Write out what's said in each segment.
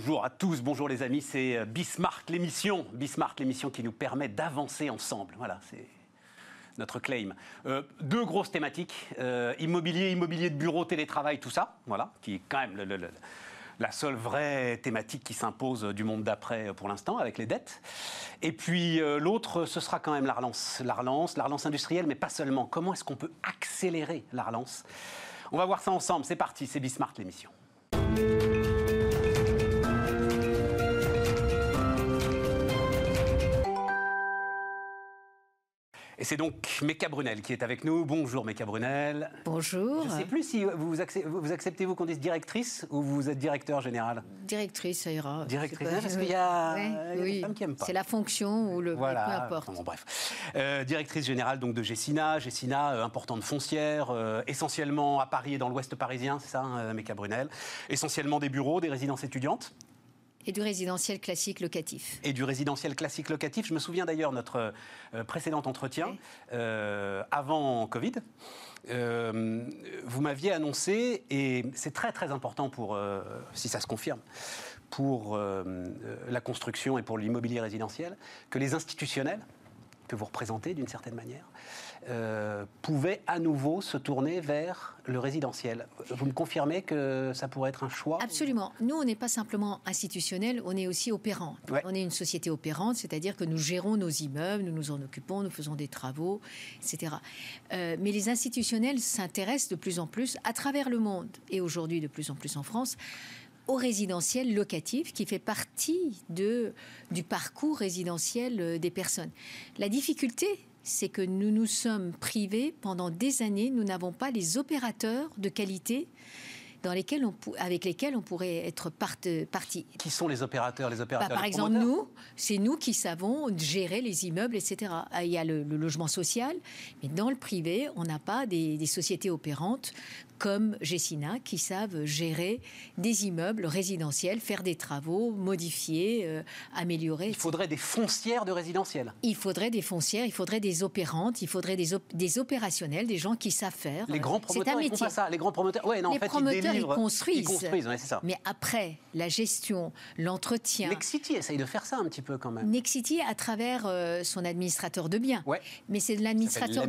Bonjour à tous, bonjour les amis, c'est Bismarck l'émission. Bismarck l'émission qui nous permet d'avancer ensemble. Voilà, c'est notre claim. Euh, deux grosses thématiques, euh, immobilier, immobilier de bureau, télétravail, tout ça, voilà, qui est quand même le, la seule vraie thématique qui s'impose du monde d'après pour l'instant, avec les dettes. Et puis euh, l'autre, ce sera quand même la relance. La relance, la relance industrielle, mais pas seulement. Comment est-ce qu'on peut accélérer la relance? On va voir ça ensemble. C'est parti, c'est Bismarck l'émission. Et c'est donc Meka Brunel qui est avec nous. Bonjour Meka Brunel. Bonjour. Je ne sais plus si vous, acceptez, vous acceptez vous qu'on dise directrice ou vous êtes directeur général? Directrice, ça ira. Directrice, parce qu'il y a, oui, y a oui. des femmes qui n'aiment pas. C'est la fonction ou le voilà. peu importe. Bon, bref. Euh, directrice générale donc de Gessina. Gessina, euh, importante foncière, euh, essentiellement à Paris et dans l'ouest parisien, c'est ça, hein, Meka Brunel? Essentiellement des bureaux, des résidences étudiantes? Et du résidentiel classique locatif. Et du résidentiel classique locatif. Je me souviens d'ailleurs notre euh, précédent entretien, oui. euh, avant Covid. Euh, vous m'aviez annoncé, et c'est très très important pour, si ça se confirme, pour la construction et pour l'immobilier résidentiel, que les institutionnels que vous représentez d'une certaine manière, euh, pouvaient à nouveau se tourner vers le résidentiel. Vous me confirmez que ça pourrait être un choix Absolument. Nous, on n'est pas simplement institutionnel, on est aussi opérant. Ouais. On est une société opérante, c'est-à-dire que nous gérons nos immeubles, nous nous en occupons, nous faisons des travaux, etc. Euh, mais les institutionnels s'intéressent de plus en plus à travers le monde, et aujourd'hui de plus en plus en France, au résidentiel locatif qui fait partie de, du parcours résidentiel des personnes. La difficulté, c'est que nous nous sommes privés pendant des années, nous n'avons pas les opérateurs de qualité dans lesquels on, avec lesquels on pourrait être partis. Qui sont les opérateurs Les opérateurs bah, Par les exemple, nous, c'est nous qui savons gérer les immeubles, etc. Il y a le, le logement social, mais dans le privé, on n'a pas des, des, sociétés opérantes comme Gessina qui savent gérer des immeubles résidentiels, faire des travaux, modifier, euh, améliorer. Il faudrait des foncières de résidentiel. Il faudrait des foncières, il faudrait des opérantes, il faudrait des, op des opérationnels, des gens qui savent faire. Les grands promoteurs, ils font pas ça. Les grands promoteurs, ouais, non, les en fait, promoteurs, ils, ils construisent. Ils construisent, ouais, c'est ça. Mais après, la gestion, l'entretien. Nexity essaye de faire ça un petit peu quand même. Nexity à travers euh, son administrateur de biens. Ouais. Mais c'est de l'administrateur.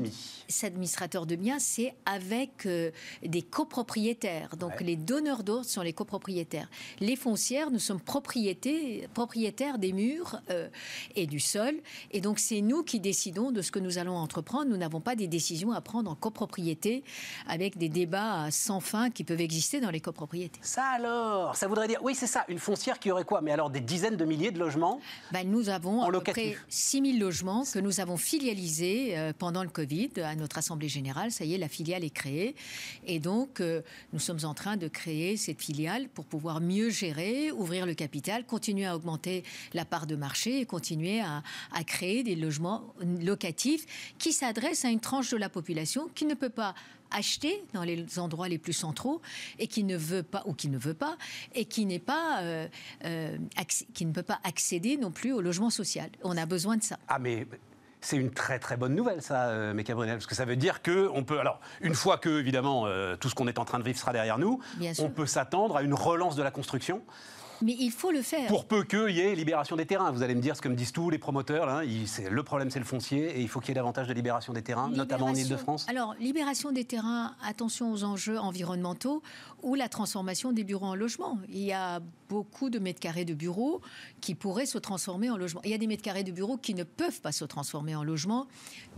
Cet administrateur de biens, c'est avec euh, des copropriétaires. Donc Ouais. les donneurs d'ordre sont les copropriétaires. Les foncières, nous sommes propriétaires des murs euh, et du sol. Et donc c'est nous qui décidons de ce que nous allons entreprendre. Nous n'avons pas des décisions à prendre en copropriété avec des débats sans fin qui peuvent exister dans les copropriétés. Ça alors Ça voudrait dire, oui c'est ça, une foncière qui aurait quoi? Mais alors des dizaines de milliers de logements? Ben, Nous avons en à peu locatif. près 6 000 logements que nous avons filialisés euh, pendant le Covid à notre Assemblée Générale. Ça y est, la filiale est créée. Et donc, euh, nous sommes en train de créer cette filiale pour pouvoir mieux gérer, ouvrir le capital, continuer à augmenter la part de marché et continuer à, créer des logements locatifs qui s'adressent à une tranche de la population qui ne peut pas acheter dans les endroits les plus centraux et qui ne veut pas ou qui ne veut pas et qui n'est pas euh, euh, qui ne peut pas accéder non plus au logement social. On a besoin de ça. Ah c'est une très très bonne nouvelle, ça, euh, Méca Brunel, parce que ça veut dire que on peut. Alors, une fois que évidemment euh, tout ce qu'on est en train de vivre sera derrière nous, Bien on sûr. peut s'attendre à une relance de la construction. Mais il faut le faire. Pour peu qu'il y ait libération des terrains. Vous allez me dire ce que me disent tous les promoteurs. Là, il- c'est- le problème, c'est le foncier, et il faut qu'il y ait davantage de libération des terrains, notamment en Ile-de-France. Alors, libération des terrains, attention aux enjeux environnementaux ou la transformation des bureaux en logements. Il y a beaucoup de mètres carrés de bureaux qui pourraient se transformer en logements. Il y a des mètres carrés de bureaux qui ne peuvent pas se transformer en logements,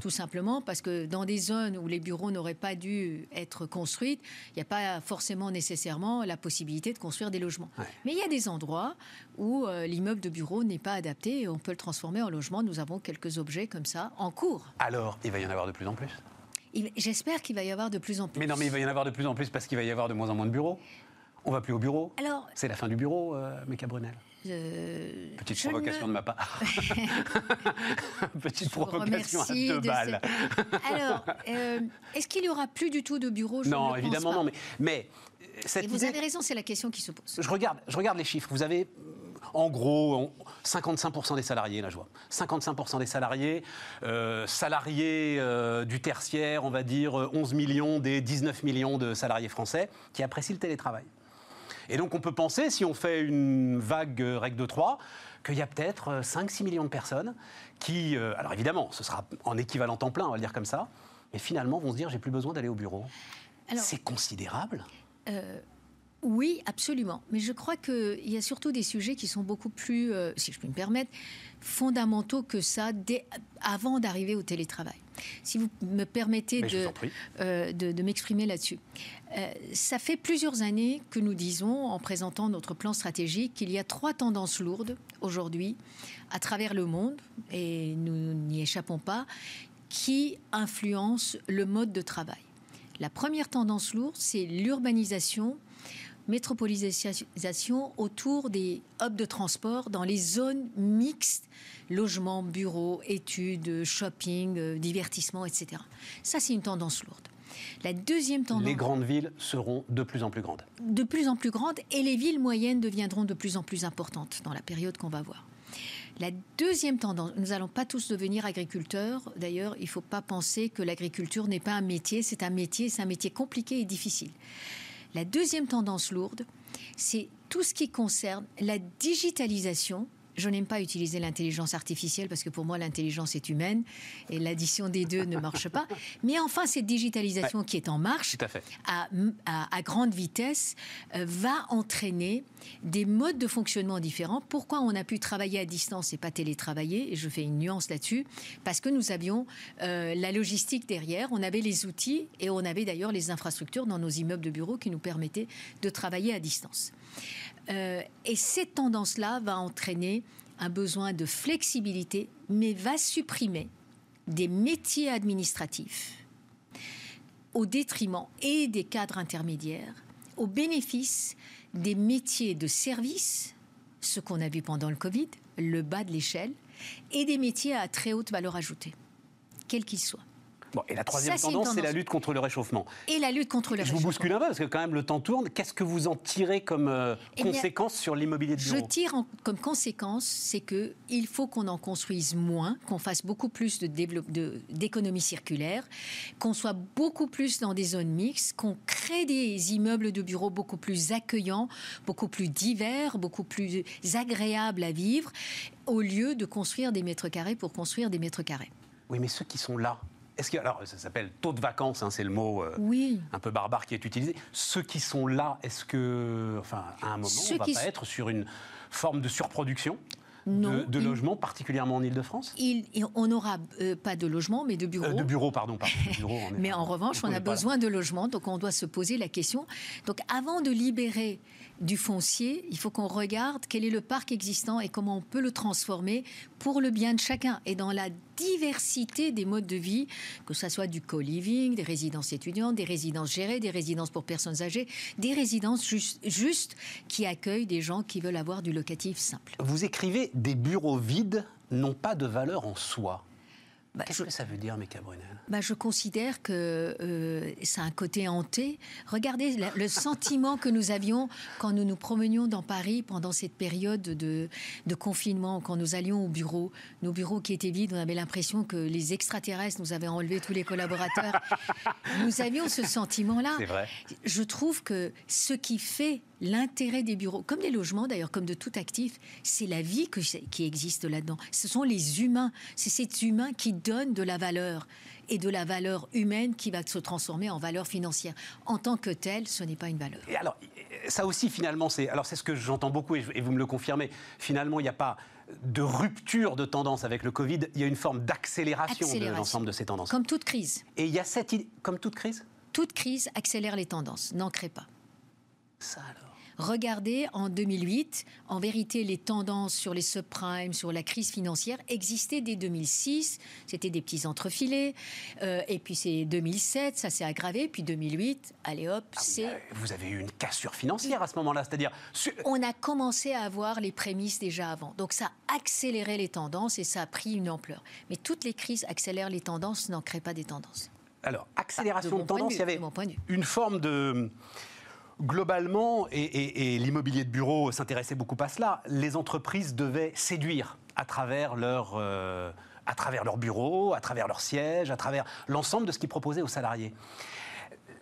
tout simplement parce que dans des zones où les bureaux n'auraient pas dû être construits, il n'y a pas forcément nécessairement la possibilité de construire des logements. Ouais. Mais il y a des endroits où euh, l'immeuble de bureau n'est pas adapté et on peut le transformer en logement. Nous avons quelques objets comme ça en cours. Alors, il va y en avoir de plus en plus? J'espère qu'il va y avoir de plus en plus. Mais non, mais il va y en avoir de plus en plus parce qu'il va y avoir de moins en moins de bureaux. On va plus au bureau. Alors, C'est la fin du bureau, euh, Méca Brunel. Euh, Petite provocation ne- de ma part. Petite je provocation à deux de balles. Alors, euh, est-ce qu'il y aura plus du tout de bureaux Non, évidemment non, mais, mais cette Et vous idée- avez raison, c'est la question qui se pose. Je regarde, je regarde les chiffres. Vous avez, en gros, en- 55% des salariés, là je vois. 55% des salariés, euh, salariés euh, du tertiaire, on va dire euh, 11 millions des 19 millions de salariés français qui apprécient le télétravail. Et donc on peut penser, si on fait une vague règle de 3, qu'il y a peut-être 5-6 millions de personnes qui, alors évidemment, ce sera en équivalent temps plein, on va le dire comme ça, mais finalement vont se dire j'ai plus besoin d'aller au bureau. C'est considérable? oui, absolument. Mais je crois qu'il y a surtout des sujets qui sont beaucoup plus, euh, si je peux me permettre, fondamentaux que ça avant d'arriver au télétravail. Si vous me permettez euh, de, de, m'exprimer là-dessus. Euh, ça fait plusieurs années que nous disons, en présentant notre plan stratégique, qu'il y a trois tendances lourdes aujourd'hui à travers le monde, et nous n'y échappons pas, qui influencent le mode de travail. La première tendance lourde, c'est l'urbanisation métropolisation autour des hubs de transport dans les zones mixtes, logement, bureaux, études, shopping, euh, divertissement, etc. Ça, c'est une tendance lourde. La deuxième tendance. Les grandes villes seront de plus en plus grandes. De plus en plus grandes et les villes moyennes deviendront de plus en plus importantes dans la période qu'on va voir. La deuxième tendance, nous n'allons pas tous devenir agriculteurs. D'ailleurs, il ne faut pas penser que l'agriculture n'est pas un métier. C'est un métier, c'est un métier compliqué et difficile. La deuxième tendance lourde, c'est tout ce qui concerne la digitalisation je n'aime pas utiliser l'intelligence artificielle parce que pour moi l'intelligence est humaine et l'addition des deux ne marche pas. Mais enfin cette digitalisation qui est en marche à, grande vitesse euh, va entraîner des modes de fonctionnement différents. Pourquoi on a pu travailler à distance et pas télétravailler? Et je fais une nuance là-dessus parce que nous avions euh, la logistique derrière, on avait les outils et on avait d'ailleurs les infrastructures dans nos immeubles de bureaux qui nous permettaient de travailler à distance. Euh, et cette tendance-là va entraîner un besoin de flexibilité, mais va supprimer des métiers administratifs au détriment et des cadres intermédiaires, au bénéfice des métiers de service, ce qu'on a vu pendant le Covid, le bas de l'échelle, et des métiers à très haute valeur ajoutée, quels qu'ils soient et la troisième tendance, c'est la lutte contre le réchauffement. Et la lutte contre le réchauffement. Je vous bouscule un peu parce que quand même le temps tourne. Qu'est-ce que vous en tirez comme euh, eh conséquence sur l'immobilier de bureau? Je tire comme conséquence, c'est que il faut qu'on en construise moins, qu'on fasse beaucoup plus d'économie circulaire, qu'on soit beaucoup plus dans des zones mixtes, qu'on crée des immeubles de bureaux beaucoup plus accueillants, beaucoup plus divers, beaucoup plus agréables à vivre, au lieu de construire des mètres carrés pour construire des mètres carrés. Oui, mais ceux qui sont là, est-ce que, alors, ça s'appelle taux de vacances, hein, c'est le mot euh, un peu barbare qui est utilisé. Ceux qui sont là, est-ce que, enfin, à un moment, on ne va pas être sur une forme de surproduction de, de logements, particulièrement en Ile-de-France On n'aura euh, pas de logements, mais de bureaux. Euh, de bureaux, pardon. mais en revanche, on a besoin de logements, donc on doit se poser la question. Donc avant de libérer du foncier, il faut qu'on regarde quel est le parc existant et comment on peut le transformer pour le bien de chacun et dans la diversité des modes de vie, que ce soit du co-living, des résidences étudiantes, des résidences gérées, des résidences pour personnes âgées, des résidences justes qui accueillent des gens qui veulent avoir du locatif simple. Vous écrivez des bureaux vides n'ont pas de valeur en soi. Bah, Qu'est-ce que ça veut dire, Mika Brunel? Bah, Je considère que euh, ça a un côté hanté. Regardez le sentiment que nous avions quand nous nous promenions dans Paris pendant cette période de, de, confinement, quand nous allions au bureau. Nos bureaux qui étaient vides, on avait l'impression que les extraterrestres nous avaient enlevé tous les collaborateurs. nous avions ce sentiment-là. Je trouve que ce qui fait l'intérêt des bureaux, comme des logements d'ailleurs, comme de tout actif, c'est la vie qui existe là-dedans. Ce sont les humains. C'est ces humains qui donnent de la valeur et de la valeur humaine qui va se transformer en valeur financière. En tant que telle, ce n'est pas une valeur. Et alors, ça aussi, finalement, c'est alors c'est ce que j'entends beaucoup et, vous me le confirmez. Finalement, il n'y a pas de rupture de tendance avec le Covid. Il y a une forme d'accélération de l'ensemble de ces tendances. Comme toute crise. Et il y a cette comme toute crise? Toute crise accélère les tendances, n'en crée pas. Ça alors. Regardez, en 2008, en vérité, les tendances sur les subprimes, sur la crise financière existaient dès 2006. C'était des petits entrefilés. Euh, et puis c'est 2007, ça s'est aggravé. Puis 2008, allez hop, ah c'est. Vous avez eu une cassure financière à ce moment-là, c'est-à-dire. On a commencé à avoir les prémices déjà avant. Donc ça a accéléré les tendances et ça a pris une ampleur. Mais toutes les crises accélèrent les tendances, n'en créent pas des tendances. Alors, accélération de, tendance, il y avait une forme de globalement, et, l'immobilier de bureau s'intéressait beaucoup à cela, les entreprises devaient séduire à travers leur... Euh, à travers leurs bureaux, à travers leurs sièges, à travers l'ensemble de ce qu'ils proposaient aux salariés.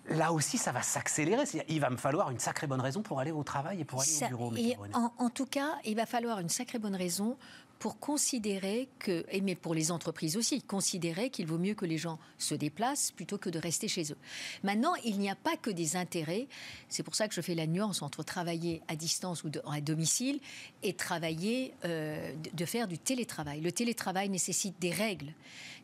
là aussi, ça va s'accélérer. Il va me falloir une sacrée bonne raison pour aller au travail et pour aller au bureau. Et en, tout cas, il va falloir une sacrée bonne raison pour considérer que, et mais pour les entreprises aussi, considérer qu'il vaut mieux que les gens se déplacent plutôt que de rester chez eux. Maintenant, il n'y a pas que des intérêts. C'est pour ça que je fais la nuance entre travailler à distance ou à domicile et travailler, euh, de faire du télétravail. Le télétravail nécessite des règles,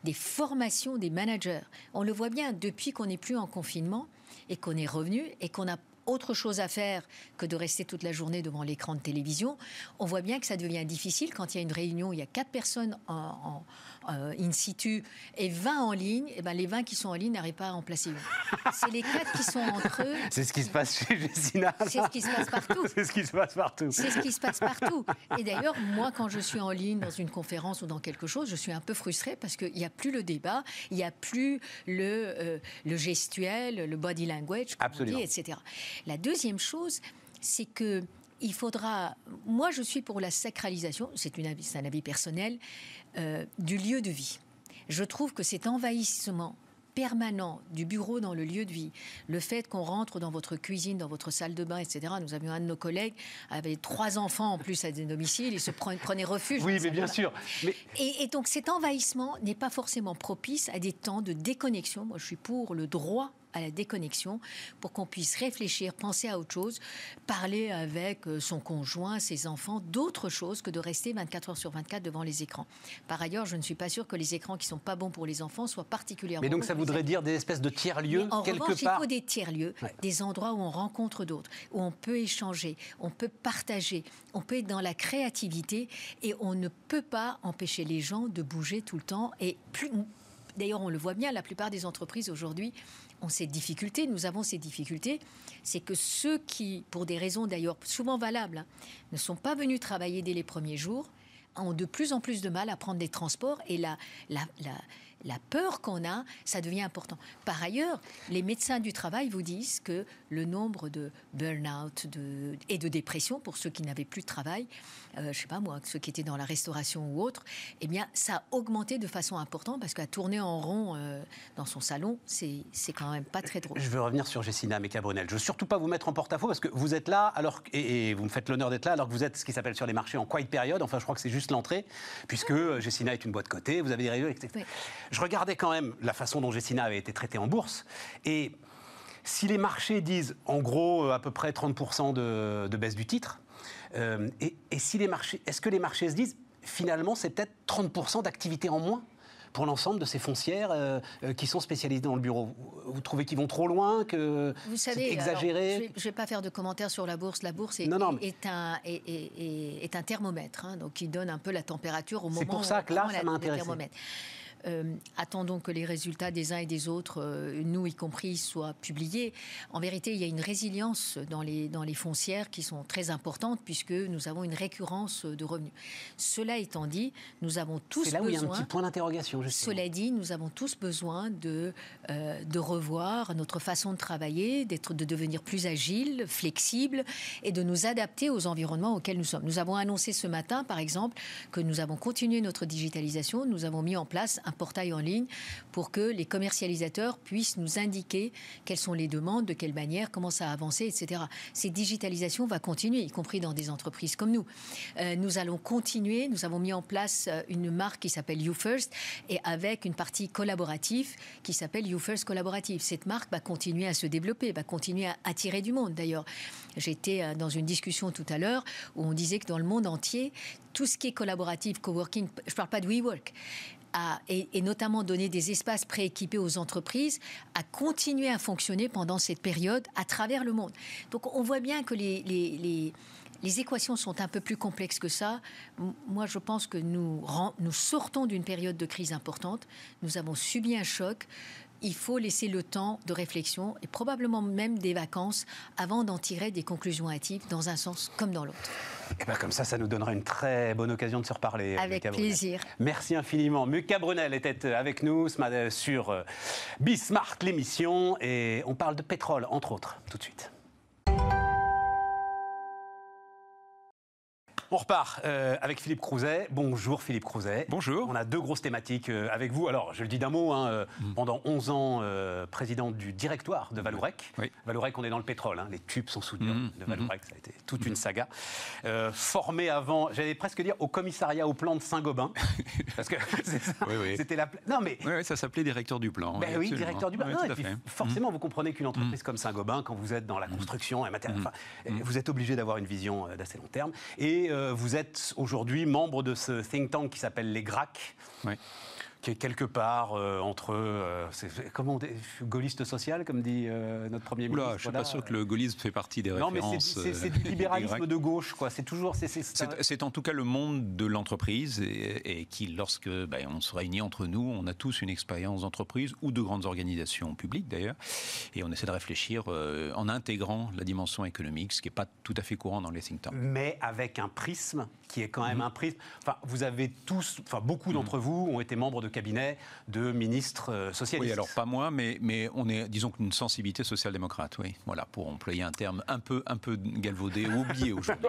des formations des managers. On le voit bien depuis qu'on n'est plus en confinement et qu'on est revenu et qu'on a autre chose à faire que de rester toute la journée devant l'écran de télévision, on voit bien que ça devient difficile quand il y a une réunion, il y a quatre personnes en, euh, in situ et 20 en ligne, et ben les 20 qui sont en ligne n'arrivent pas à en placer une. C'est les quatre qui sont entre eux. C'est ce qui se passe chez Jessina. C'est ce qui se passe partout. C'est ce qui se passe partout. C'est ce qui se passe partout. Et d'ailleurs, moi, quand je suis en ligne dans une conférence ou dans quelque chose, je suis un peu frustrée parce qu'il n'y a plus le débat, il n'y a plus le, euh, le gestuel, le body language, Absolument. etc. La deuxième chose, c'est que il faudra. Moi, je suis pour la sacralisation. C'est un avis personnel. Euh, du lieu de vie. Je trouve que cet envahissement permanent du bureau dans le lieu de vie, le fait qu'on rentre dans votre cuisine, dans votre salle de bain, etc. Nous avions un de nos collègues avait trois enfants en plus à des domiciles, il se prenait refuge. Oui, mais bien sûr. Et, et donc cet envahissement n'est pas forcément propice à des temps de déconnexion. Moi, je suis pour le droit à la déconnexion pour qu'on puisse réfléchir, penser à autre chose, parler avec euh, son conjoint, ses enfants, d'autres choses que de rester 24 heures sur 24 devant les écrans. Par ailleurs, je ne suis pas sûre que les écrans qui sont pas bons pour les enfants soient particulièrement. Mais donc ça voudrait dire des espèces de tiers-lieux quelque revanche, part. Il faut des tiers-lieux, des endroits où on rencontre d'autres, où on peut échanger, on peut partager, on peut être dans la créativité et on ne peut pas empêcher les gens de bouger tout le temps. Et plus, d'ailleurs, on le voit bien, la plupart des entreprises aujourd'hui ont ces difficultés, nous avons ces difficultés, c'est que ceux qui, pour des raisons d'ailleurs souvent valables, hein, ne sont pas venus travailler dès les premiers jours, ont de plus en plus de mal à prendre des transports. Et la, la, la la peur qu'on a, ça devient important. Par ailleurs, les médecins du travail vous disent que le nombre de burn-out et de dépression pour ceux qui n'avaient plus de travail, euh, je ne sais pas moi, ceux qui étaient dans la restauration ou autre, eh bien, ça a augmenté de façon importante parce qu'à tourner en rond euh, dans son salon, c'est quand même pas très drôle. Je veux revenir sur Jessina Mecabronel. Je ne veux surtout pas vous mettre en porte-à-faux parce que vous êtes là, alors, et, vous me faites l'honneur d'être là, alors que vous êtes ce qui s'appelle sur les marchés en quiet période. Enfin, je crois que c'est juste l'entrée, puisque Jessina est une boîte cotée, vous avez des réseaux, etc je regardais quand même la façon dont Gessina avait été traitée en bourse. Et si les marchés disent en gros à peu près 30% de, baisse du titre, euh, et, si les marchés, est-ce que les marchés se disent finalement c'est peut-être 30% d'activité en moins pour l'ensemble de ces foncières euh, euh, qui sont spécialisées dans le bureau? Vous trouvez qu'ils vont trop loin, que Vous savez, exagéré? Je ne vais, pas faire de commentaires sur la bourse. La bourse est, est, un, est, un, thermomètre, hein, donc qui donne un peu la température au moment où C'est pour ça que là, ça m'a intéressé. Euh, attendons que les résultats des uns et des autres, euh, nous y compris, soient publiés. En vérité, il y a une résilience dans les, dans les foncières qui sont très importantes puisque nous avons une récurrence de revenus. Cela étant dit, nous avons tous besoin... C'est là où il y a un petit point d'interrogation, Cela dit, nous avons tous besoin de, euh, de revoir notre façon de travailler, d'être, de devenir plus agile, flexible et de nous adapter aux environnements auxquels nous sommes. Nous avons annoncé ce matin, par exemple, que nous avons continué notre digitalisation. Nous avons mis en place un portail en ligne pour que les commercialisateurs puissent nous indiquer quelles sont les demandes, de quelle manière, comment ça a avancé, etc. Cette digitalisation va continuer, y compris dans des entreprises comme nous. Euh, nous allons continuer, nous avons mis en place euh, une marque qui s'appelle You First et avec une partie collaborative qui s'appelle You First Collaborative. Cette marque va continuer à se développer, va continuer à attirer du monde. D'ailleurs, j'étais euh, dans une discussion tout à l'heure où on disait que dans le monde entier, tout ce qui est collaboratif, coworking, je ne parle pas de WeWork, et, notamment donner des espaces prééquipés aux entreprises, à continuer à fonctionner pendant cette période à travers le monde. Donc on voit bien que les, les, les équations sont un peu plus complexes que ça. Moi, je pense que nous, nous sortons d'une période de crise importante. Nous avons subi un choc il faut laisser le temps de réflexion et probablement même des vacances avant d'en tirer des conclusions hâtives dans un sens comme dans l'autre. Et eh bien comme ça, ça nous donnera une très bonne occasion de se reparler. Avec plaisir. Merci infiniment. Muka Brunel était avec nous sur euh, Bismarck, l'émission, et on parle de pétrole, entre autres, tout de suite. On repart euh, avec Philippe Crouzet. Bonjour Philippe Crouzet. Bonjour. On a deux grosses thématiques euh, avec vous. Alors, je le dis d'un mot, hein, euh, mm. pendant 11 ans, président du directoire de Valourec. Oui. Valourec, on est dans le pétrole, hein. les tubes sont soudés mm. de Valourec, ça a été toute une mm. saga. formé avant, j'allais presque dire, au commissariat au plan de Saint-Gobain. parce que c'était la... Non, mais... Oui, ça s'appelait directeur du plan. Ben oui, directeur du plan. forcément, vous comprenez qu'une entreprise comme Saint-Gobain, quand vous êtes dans la construction, et vous êtes obligé d'avoir une vision d'assez long terme. Et vous êtes aujourd'hui membre de ce think tank qui s'appelle les GRAC. Qui est quelque part euh, entre. Euh, comment on dit Gaulliste social, comme dit euh, notre Premier ministre. je ne suis pas sûr que le gaullisme fait partie des références. Non, mais c'est du libéralisme de gauche, quoi. C'est toujours. C'est en tout cas le monde de l'entreprise et, qui, lorsque ben, on se réunit entre nous, on a tous une expérience d'entreprise ou de grandes organisations publiques d'ailleurs, et on essaie de réfléchir en intégrant la dimension économique, ce qui n'est pas tout à fait courant dans les think tanks. Mais avec un prisme qui est quand même mm-hmm. un prisme. Enfin, vous avez tous, enfin beaucoup d'entre mm-hmm. vous ont été membres de cabinet de ministres euh, socialistes. Oui, alors pas moi, mais, mais on est, disons qu'une sensibilité social-démocrate, oui. Voilà, pour employer un terme un peu, un peu galvaudé ou oublié aujourd'hui.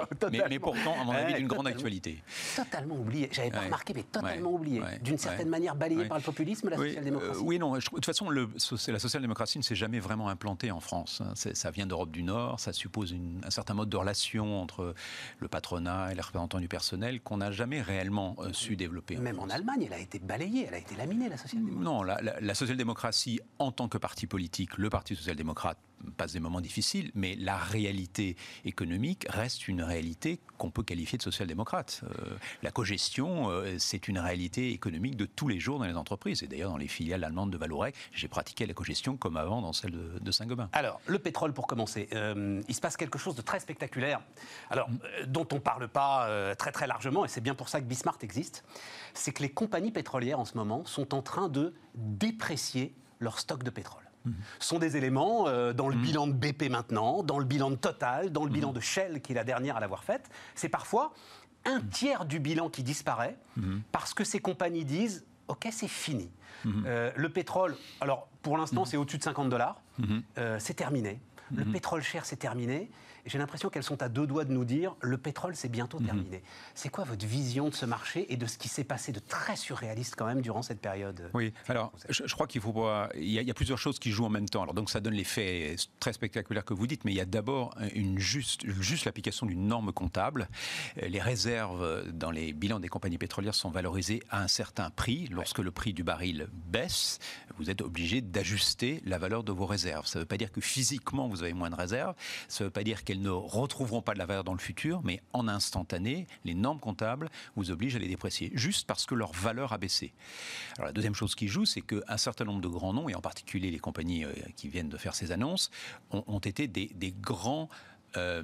mais, pourtant, à mon avis, d'une grande actualité. Totalement oublié. J'avais pas remarqué, mais totalement oublié. D'une certaine manière balayé par le populisme, la social-démocratie. Euh, oui, non. de toute façon, le, la social-démocratie ne s'est jamais vraiment implantée en France. Hein. Ça vient d'Europe du Nord. Ça suppose un certain mode de relation entre le patronat et les représentants du personnel qu'on n'a jamais réellement euh, su développer. Même en Allemagne, elle a été balayée a été laminée, la social-démocratie. Non, la, la social-démocratie, en tant que parti politique, le Parti social-démocrate passe des moments difficiles, mais la réalité économique reste une réalité qu'on peut qualifier de social-démocrate. Euh, la cogestion, euh, c'est une réalité économique de tous les jours dans les entreprises. Et d'ailleurs, dans les filiales allemandes de Vallourec, j'ai pratiqué la cogestion comme avant dans celle de, Saint-Gobain. Alors, le pétrole, pour commencer. Euh, il se passe quelque chose de très spectaculaire, alors, dont on ne parle pas très très largement, et c'est bien pour ça que Bismarck existe. C'est que les compagnies pétrolières, en ce moment, sont en train de déprécier leur stock de pétrole sont des éléments euh, dans le mm. bilan de BP maintenant, dans le bilan de Total, dans le bilan mm. de Shell, qui est la dernière à l'avoir faite. C'est parfois un tiers du bilan qui disparaît parce que ces compagnies disent OK, c'est fini. Euh, le pétrole, alors pour l'instant, c'est au-dessus de 50 dollars. Euh, c'est terminé. Le pétrole cher, c'est terminé j'ai l'impression qu'elles sont à deux doigts de nous dire le pétrole, c'est bientôt mhm. terminé. C'est quoi votre vision de ce marché et de ce qui s'est passé de très surréaliste quand même durant cette période Oui, alors je, crois qu'il faut pas. Il y, a, plusieurs choses qui jouent en même temps. Alors donc ça donne l'effet très spectaculaire que vous dites, mais il y a d'abord une juste, juste l'application d'une norme comptable. Les réserves dans les bilans des compagnies pétrolières sont valorisées à un certain prix. Lorsque le prix du baril baisse, vous êtes obligé d'ajuster la valeur de vos réserves. Ça ne veut pas dire que physiquement vous avez moins de réserves. Ça ne veut pas dire qu'elles ne retrouveront pas de la valeur dans le futur, mais en instantané, les normes comptables vous obligent à les déprécier, juste parce que leur valeur a baissé. Alors la deuxième chose qui joue, c'est qu'un certain nombre de grands noms, et en particulier les compagnies euh, qui viennent de faire ces annonces, ont, été des, grands euh,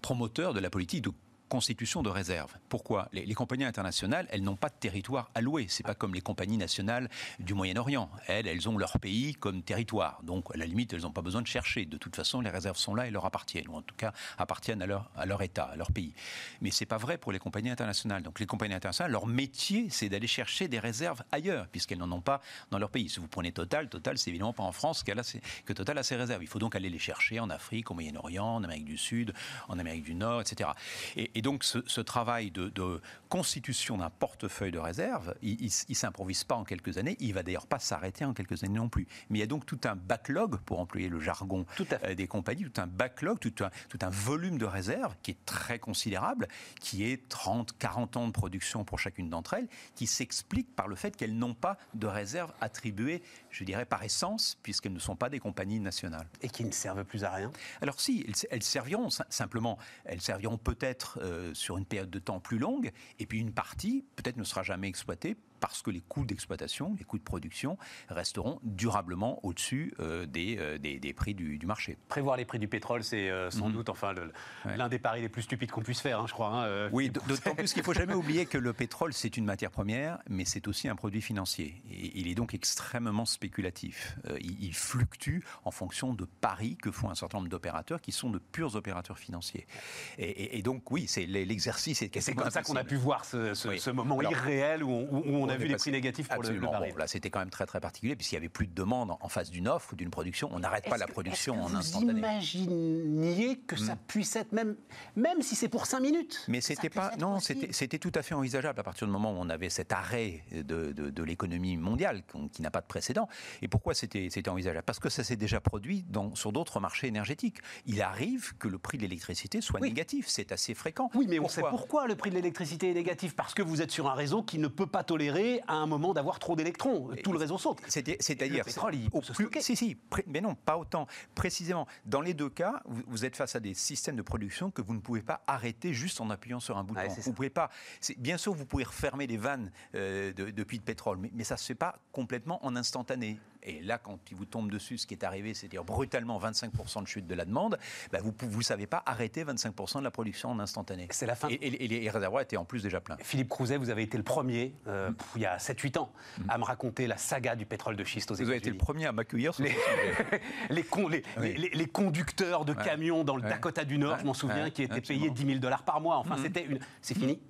promoteurs de la politique de constitution de réserve. Pourquoi les, compagnies internationales, elles n'ont pas de territoire alloué. C'est pas comme les compagnies nationales du Moyen-Orient. Elles, elles ont leur pays comme territoire. Donc, à la limite, elles n'ont pas besoin de chercher. De toute façon, les réserves sont là et leur appartiennent, ou en tout cas appartiennent à leur, à leur État, à leur pays. Mais c'est pas vrai pour les compagnies internationales. Donc, les compagnies internationales, leur métier, c'est d'aller chercher des réserves ailleurs, puisqu'elles n'en ont pas dans leur pays. Si vous prenez Total, Total, c'est évidemment pas en France que Total a ses réserves. Il faut donc aller les chercher en Afrique, au Moyen-Orient, en Amérique du Sud, en Amérique du Nord, etc. et et donc ce, travail de, constitution d'un portefeuille de réserve, il ne s'improvise pas en quelques années, il va d'ailleurs pas s'arrêter en quelques années non plus. Mais il y a donc tout un backlog, pour employer le jargon euh, des compagnies, tout un backlog, tout un, tout un volume de réserve qui est très considérable, qui est 30, 40 ans de production pour chacune d'entre elles, qui s'explique par le fait qu'elles n'ont pas de réserve attribuée, je dirais, par essence, puisqu'elles ne sont pas des compagnies nationales. Et qui ne servent plus à rien? Alors si, elles, serviront simplement, elles serviront peut-être euh, sur une période de temps plus longue, et puis une partie peut-être ne sera jamais exploitée parce que les coûts d'exploitation, les coûts de production resteront durablement au-dessus euh, euh, des, des, prix du, marché. Prévoir les prix du pétrole, c'est euh, sans mhm. doute enfin l'un des paris les plus stupides qu'on puisse faire, hein, je crois. Hein, oui, d'autant plus qu'il ne faut jamais oublier que le pétrole, c'est une matière première, mais c'est aussi un produit financier. Et il est donc extrêmement spéculatif. il, fluctue en fonction de paris que font un certain nombre d'opérateurs qui sont de purs opérateurs financiers. Et, donc, oui, c'est l'exercice. C'est comme ça qu'on a pu voir ce, moment irréel où on, où on a vu les prix négatifs pour le, baril. là, c'était quand même très très particulier, puisqu'il n'y avait plus de demande en face d'une offre ou d'une production. On n'arrête pas la production en instantané. Vous imaginiez que ça hmm. puisse être, même, même si c'est pour 5 minutes Mais c'était pas. Non, c'était tout à fait envisageable à partir du moment où on avait cet arrêt de, de, l'économie mondiale qui n'a pas de précédent. Et pourquoi c'était envisageable? Parce que ça s'est déjà produit dans, sur d'autres marchés énergétiques. Il arrive que le prix de l'électricité soit négatif. C'est assez fréquent. Oui, mais on sait pourquoi le prix de l'électricité est négatif? Parce que vous êtes sur un réseau qui ne peut pas tolérer à un moment d'avoir trop d'électrons. Tout le réseau saute. C'est-à-dire. au plus, si, si, mais non, pas autant. Précisément, dans les deux cas, vous, êtes face à des systèmes de production que vous ne pouvez pas arrêter juste en appuyant sur un bouton. vous pouvez pas. Bien sûr, vous pouvez refermer les vannes euh, de, de, puits de pétrole, mais, mais ça ne se fait pas complètement en instantané. Et là, quand il vous tombe dessus, ce qui est arrivé, c'est-à-dire brutalement 25% de chute de la demande, bah, vous ne savez pas arrêter 25% de la production en instantané. C'est la fin. Et, les réservoirs étaient en plus déjà pleins. Philippe Crouzet, vous avez été le premier, euh, mm. il y a 7-8 ans, mm. à me raconter la saga du pétrole de schiste aux États-Unis. Vous avez été le premier à m'accueillir sur les, les, les, conducteurs de camions dans le Dakota du Nord, je m'en souviens, qui étaient payés 10 000 dollars par mois. Enfin, mm. c'était une. C'est fini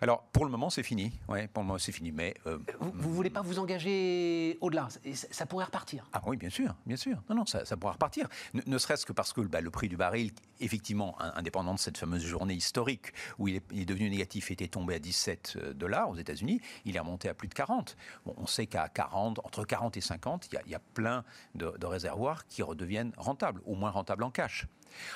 Alors, pour le moment, c'est fini. Ouais, pour le moment, c'est fini. Mais. Euh, vous ne voulez pas vous engager au-delà? Ça pourrait. Ah, oui, bien sûr, bien sûr. Non, non, ça, pourra repartir. Ne, serait-ce que parce que bah, le prix du baril, effectivement, indépendant de cette fameuse journée historique où il est, devenu négatif, était tombé à 17 euh, dollars aux États-Unis, il est remonté à plus de 40. Bon, on sait qu'à 40, entre 40 et 50, il y a, plein de, de réservoirs qui redeviennent rentables, au moins rentables en cash.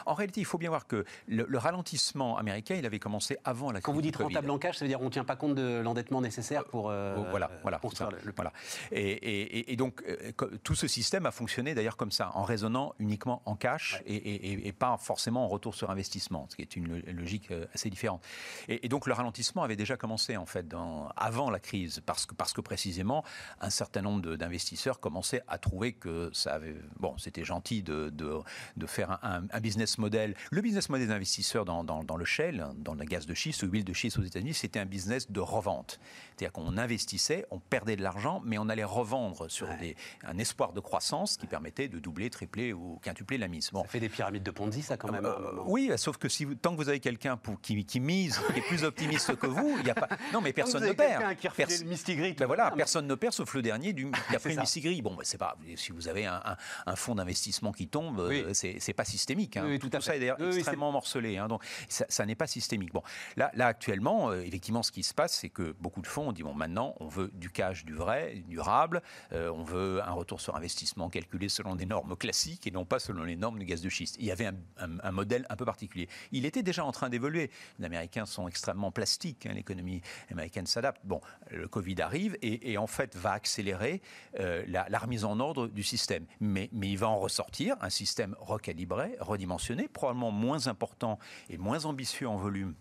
En réalité, il faut bien voir que le, ralentissement américain, il avait commencé avant la Quand vous dites rentable en cash, ça veut dire qu'on ne tient pas compte de l'endettement nécessaire pour euh, voilà, voilà, construire le, Voilà. Et, donc, euh, tout ce système a fonctionné d'ailleurs comme ça, en raisonnant uniquement en cash et, pas forcément en retour sur investissement, ce qui est une logique euh, assez différente. Et, donc, le ralentissement avait déjà commencé, en fait, dans, avant la crise, parce que, parce que précisément, un certain nombre d'investisseurs commençaient à trouver que ça avait. Bon, c'était gentil de, de, faire un, un business model. Le business model d'investisseurs dans, dans, le shell, dans le gaz de schiste ou l'huile de schiste aux États-Unis, c'était un business de revente. C'est-à-dire qu'on investissait, on perdait de l'argent, mais on allait revendre sur des, un espoir de croissance qui permettait de doubler, tripler ou quintupler la mise. Bon. Ça fait des pyramides de Ponzi, ça quand même. Euh, oui, sauf que si tant que vous avez quelqu'un qui, qui, mise, qui est plus optimiste que vous, il n'y a pas. Non, mais personne ne perd. Qui Pers... le. Ben voilà, personne ne perd sauf le dernier du... qui a pris le Mistigris. Bon, ben c'est pas. Si vous avez un, un, fonds d'investissement qui tombe, euh, c'est pas systémique. Hein. tout, ça est d'ailleurs extrêmement morcelé. Hein, donc ça, n'est pas systémique. Bon, là, là actuellement, euh, effectivement, ce qui se passe, c'est que beaucoup de fonds ont dit bon, maintenant, on veut du cash, du vrai, durable. Euh, on veut un retour sur investissement calculé selon des normes classiques et non pas selon les normes du gaz de schiste. Il y avait un, modèle un peu particulier. Il était déjà en train d'évoluer. Les Américains sont extrêmement plastiques. Hein, l'économie américaine s'adapte. Bon, le Covid arrive et, en fait va accélérer euh, la, la, remise en ordre du système. Mais, mais il va en ressortir un système recalibré, redimensionné, probablement moins important et moins ambitieux en volume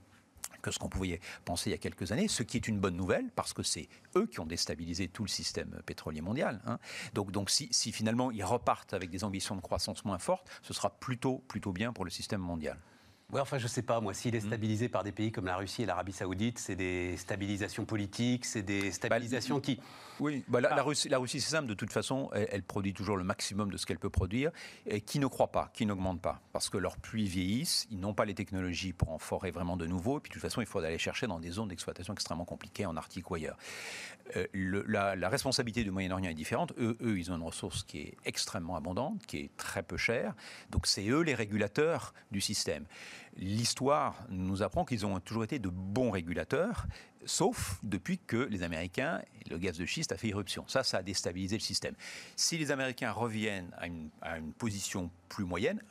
que ce qu'on pouvait penser il y a quelques années, ce qui est une bonne nouvelle parce que c'est eux qui ont déstabilisé tout le système pétrolier mondial. Hein. Donc, donc si, si, finalement ils repartent avec des ambitions de croissance moins fortes, ce sera plutôt, plutôt bien pour le système mondial. Oui, enfin, je sais pas, moi, s'il est mmh. stabilisé par des pays comme la Russie et l'Arabie Saoudite, c'est des stabilisations politiques, c'est des stabilisations qui. Oui, bah, la, Russie, la Russie c'est simple, de toute façon, elle, produit toujours le maximum de ce qu'elle peut produire, et qui ne croit pas, qui n'augmente pas, parce que leurs pluies vieillissent, ils n'ont pas les technologies pour en forer vraiment de nouveau, et puis de toute façon, il faut aller chercher dans des zones d'exploitation extrêmement compliquées, en Arctique ou ailleurs. Euh, la, responsabilité du Moyen-Orient est différente. Eux, eux, ils ont une ressource qui est extrêmement abondante, qui est très peu chère, donc c'est eux les régulateurs du système l'histoire nous apprend qu'ils ont toujours été de bons régulateurs, sauf depuis que les Américains, le gaz de schiste a fait irruption. Ça, ça a déstabilisé le système. Si les Américains reviennent à une, position plus moyenne,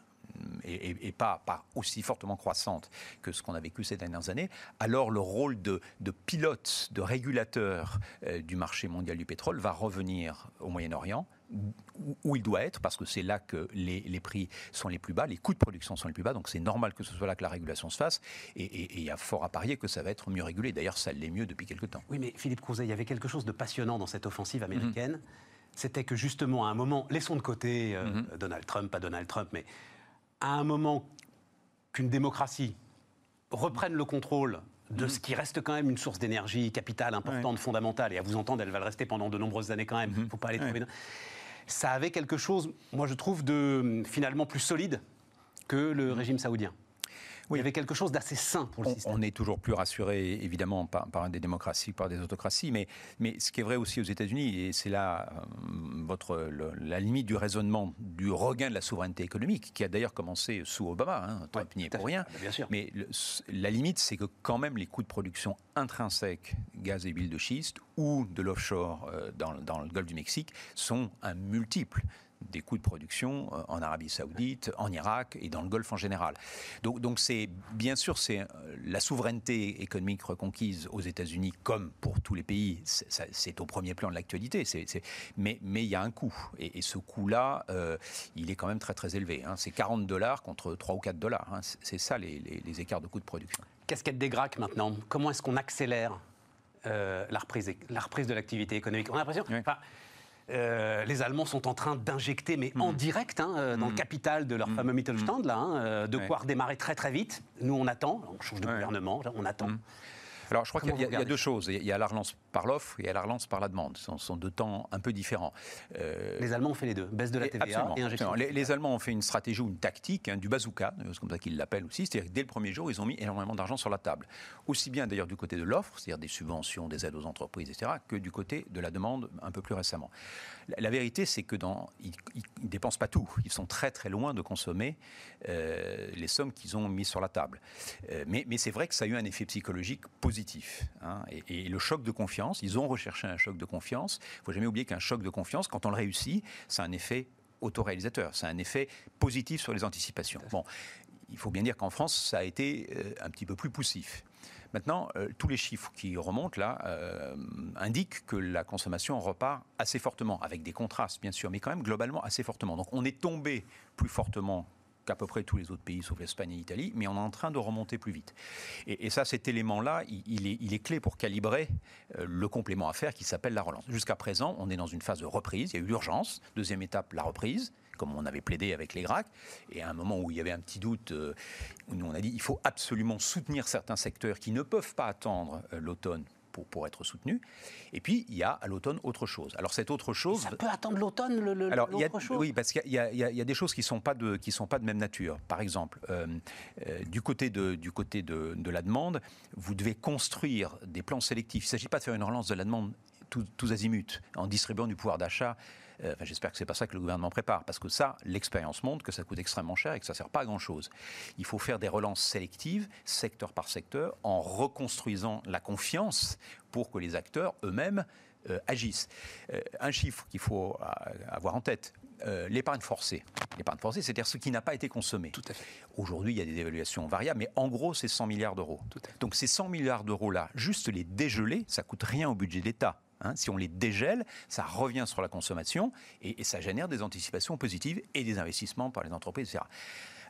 et, pas, pas, aussi fortement croissante que ce qu'on a vécu ces dernières années, alors le rôle de, pilote, de régulateur euh, du marché mondial du pétrole va revenir au Moyen-Orient où il doit être, parce que c'est là que les, prix sont les plus bas, les coûts de production sont les plus bas, donc c'est normal que ce soit là que la régulation se fasse, et il y a fort à parier que ça va être mieux régulé. D'ailleurs, ça l'est mieux depuis quelques temps. Oui, mais Philippe Crouzet, il y avait quelque chose de passionnant dans cette offensive américaine. Mhm. C'était que justement, à un moment, laissons de côté euh, mhm. Donald Trump, pas Donald Trump, mais à un moment qu'une démocratie reprenne le contrôle de mhm. ce qui reste quand même une source d'énergie capitale importante, fondamentale, et à vous entendre, elle va le rester pendant de nombreuses années quand même, il ne faut pas aller trop vite. Ça avait quelque chose, moi je trouve, de finalement plus solide que le régime saoudien. Il y avait quelque chose d'assez sain pour le on, système. On est toujours plus rassuré, évidemment, par, par, des démocraties, par des autocraties, mais, mais ce qui est vrai aussi aux États-Unis, et c'est là euh, votre, le, la limite du raisonnement du regain de la souveraineté économique, qui a d'ailleurs commencé sous Obama, hein, Trump ouais, n'y est pour rien. Bien sûr. Mais le, la limite, c'est que quand même les coûts de production intrinsèques, gaz et huile de schiste, ou de l'offshore euh, dans, dans le golfe du Mexique, sont un multiple des coûts de production euh, en Arabie Saoudite, en Irak et dans le Golfe en général. Donc, donc c'est bien sûr c'est euh, la souveraineté économique reconquise aux États-Unis, comme pour tous les pays, c'est au premier plan de l'actualité. Mais, mais il y a un coût et, et ce coût-là, euh, il est quand même très très élevé. Hein. C'est 40 dollars contre 3 ou 4 dollars. Hein. C'est ça les, les, les, écarts de coûts de production. Casquette des Gracs maintenant. Comment est-ce qu'on accélère euh, la, reprise, la reprise de l'activité économique? On a l'impression. Oui. Euh, les Allemands sont en train d'injecter, mais mmh. en direct, hein, euh, dans mmh. le capital de leur mmh. fameux Mittelstand, là, hein, euh, de quoi ouais. redémarrer très très vite. Nous, on attend, on change de ouais. gouvernement, on attend. Alors, je crois qu'il y, y, a deux choses. Il y a la relance par l'offre et a la relance par la demande. Ce sont, sont deux temps un peu différents. Euh, les Allemands ont fait les deux. Baisse de la TVA absolument, et injection. Les, les, Allemands ont fait une stratégie ou une tactique hein, du bazooka, c'est comme ça qu'ils l'appellent aussi. C'est-à-dire que dès le premier jour, ils ont mis énormément d'argent sur la table. Aussi bien d'ailleurs du côté de l'offre, c'est-à-dire des subventions, des aides aux entreprises, etc., que du côté de la demande un peu plus récemment. La, la vérité, c'est que dans, ils ne dépensent pas tout. Ils sont très très loin de consommer euh, les sommes qu'ils ont mises sur la table. Euh, mais, mais c'est vrai que ça a eu un effet psychologique positif. Hein, et, et, le choc de confiance, ils ont recherché un choc de confiance. Il ne faut jamais oublier qu'un choc de confiance, quand on le réussit, c'est un effet autoréalisateur, c'est un effet positif sur les anticipations. Bon, il faut bien dire qu'en France, ça a été euh, un petit peu plus poussif. Maintenant, euh, tous les chiffres qui remontent là euh, indiquent que la consommation repart assez fortement, avec des contrastes bien sûr, mais quand même globalement assez fortement. Donc on est tombé plus fortement qu'à peu près tous les autres pays, sauf l'Espagne et l'Italie, mais on est en train de remonter plus vite. Et, ça, cet élément-là, il, est, clé pour calibrer euh, le complément à faire qui s'appelle la relance. Jusqu'à présent, on est dans une phase de reprise, il y a eu l'urgence, deuxième étape, la reprise, comme on avait plaidé avec les Gracs, et à un moment où il y avait un petit doute, euh, nous on a dit il faut absolument soutenir certains secteurs qui ne peuvent pas attendre euh, l'automne pour, pour, être soutenu. Et puis, il y a à l'automne autre chose. Alors, cette autre chose. Ça peut attendre l'automne, le, le, Alors, y a, chose Oui, parce qu'il y, y, y, a des choses qui ne sont, pas de, qui sont pas de même nature. Par exemple, euh, euh, du côté, de, du côté de, de, la demande, vous devez construire des plans sélectifs. Il ne s'agit pas de faire une relance de la demande tous, azimuts, en distribuant du pouvoir d'achat Enfin, J'espère que c'est pas ça que le gouvernement prépare, parce que ça, l'expérience montre que ça coûte extrêmement cher et que ça sert pas à grand chose. Il faut faire des relances sélectives, secteur par secteur, en reconstruisant la confiance pour que les acteurs eux-mêmes euh, agissent. Euh, un chiffre qu'il faut avoir en tête. Euh, l'épargne forcée. L'épargne forcée, c'est-à-dire ce qui n'a pas été consommé. Tout à fait. Aujourd'hui, il y a des évaluations variables, mais en gros, c'est 100 milliards d'euros. Donc ces 100 milliards d'euros-là, juste les dégeler, ça coûte rien au budget d'État. Hein, si on les dégèle, ça revient sur la consommation et, ça génère des anticipations positives et des investissements par les entreprises, etc.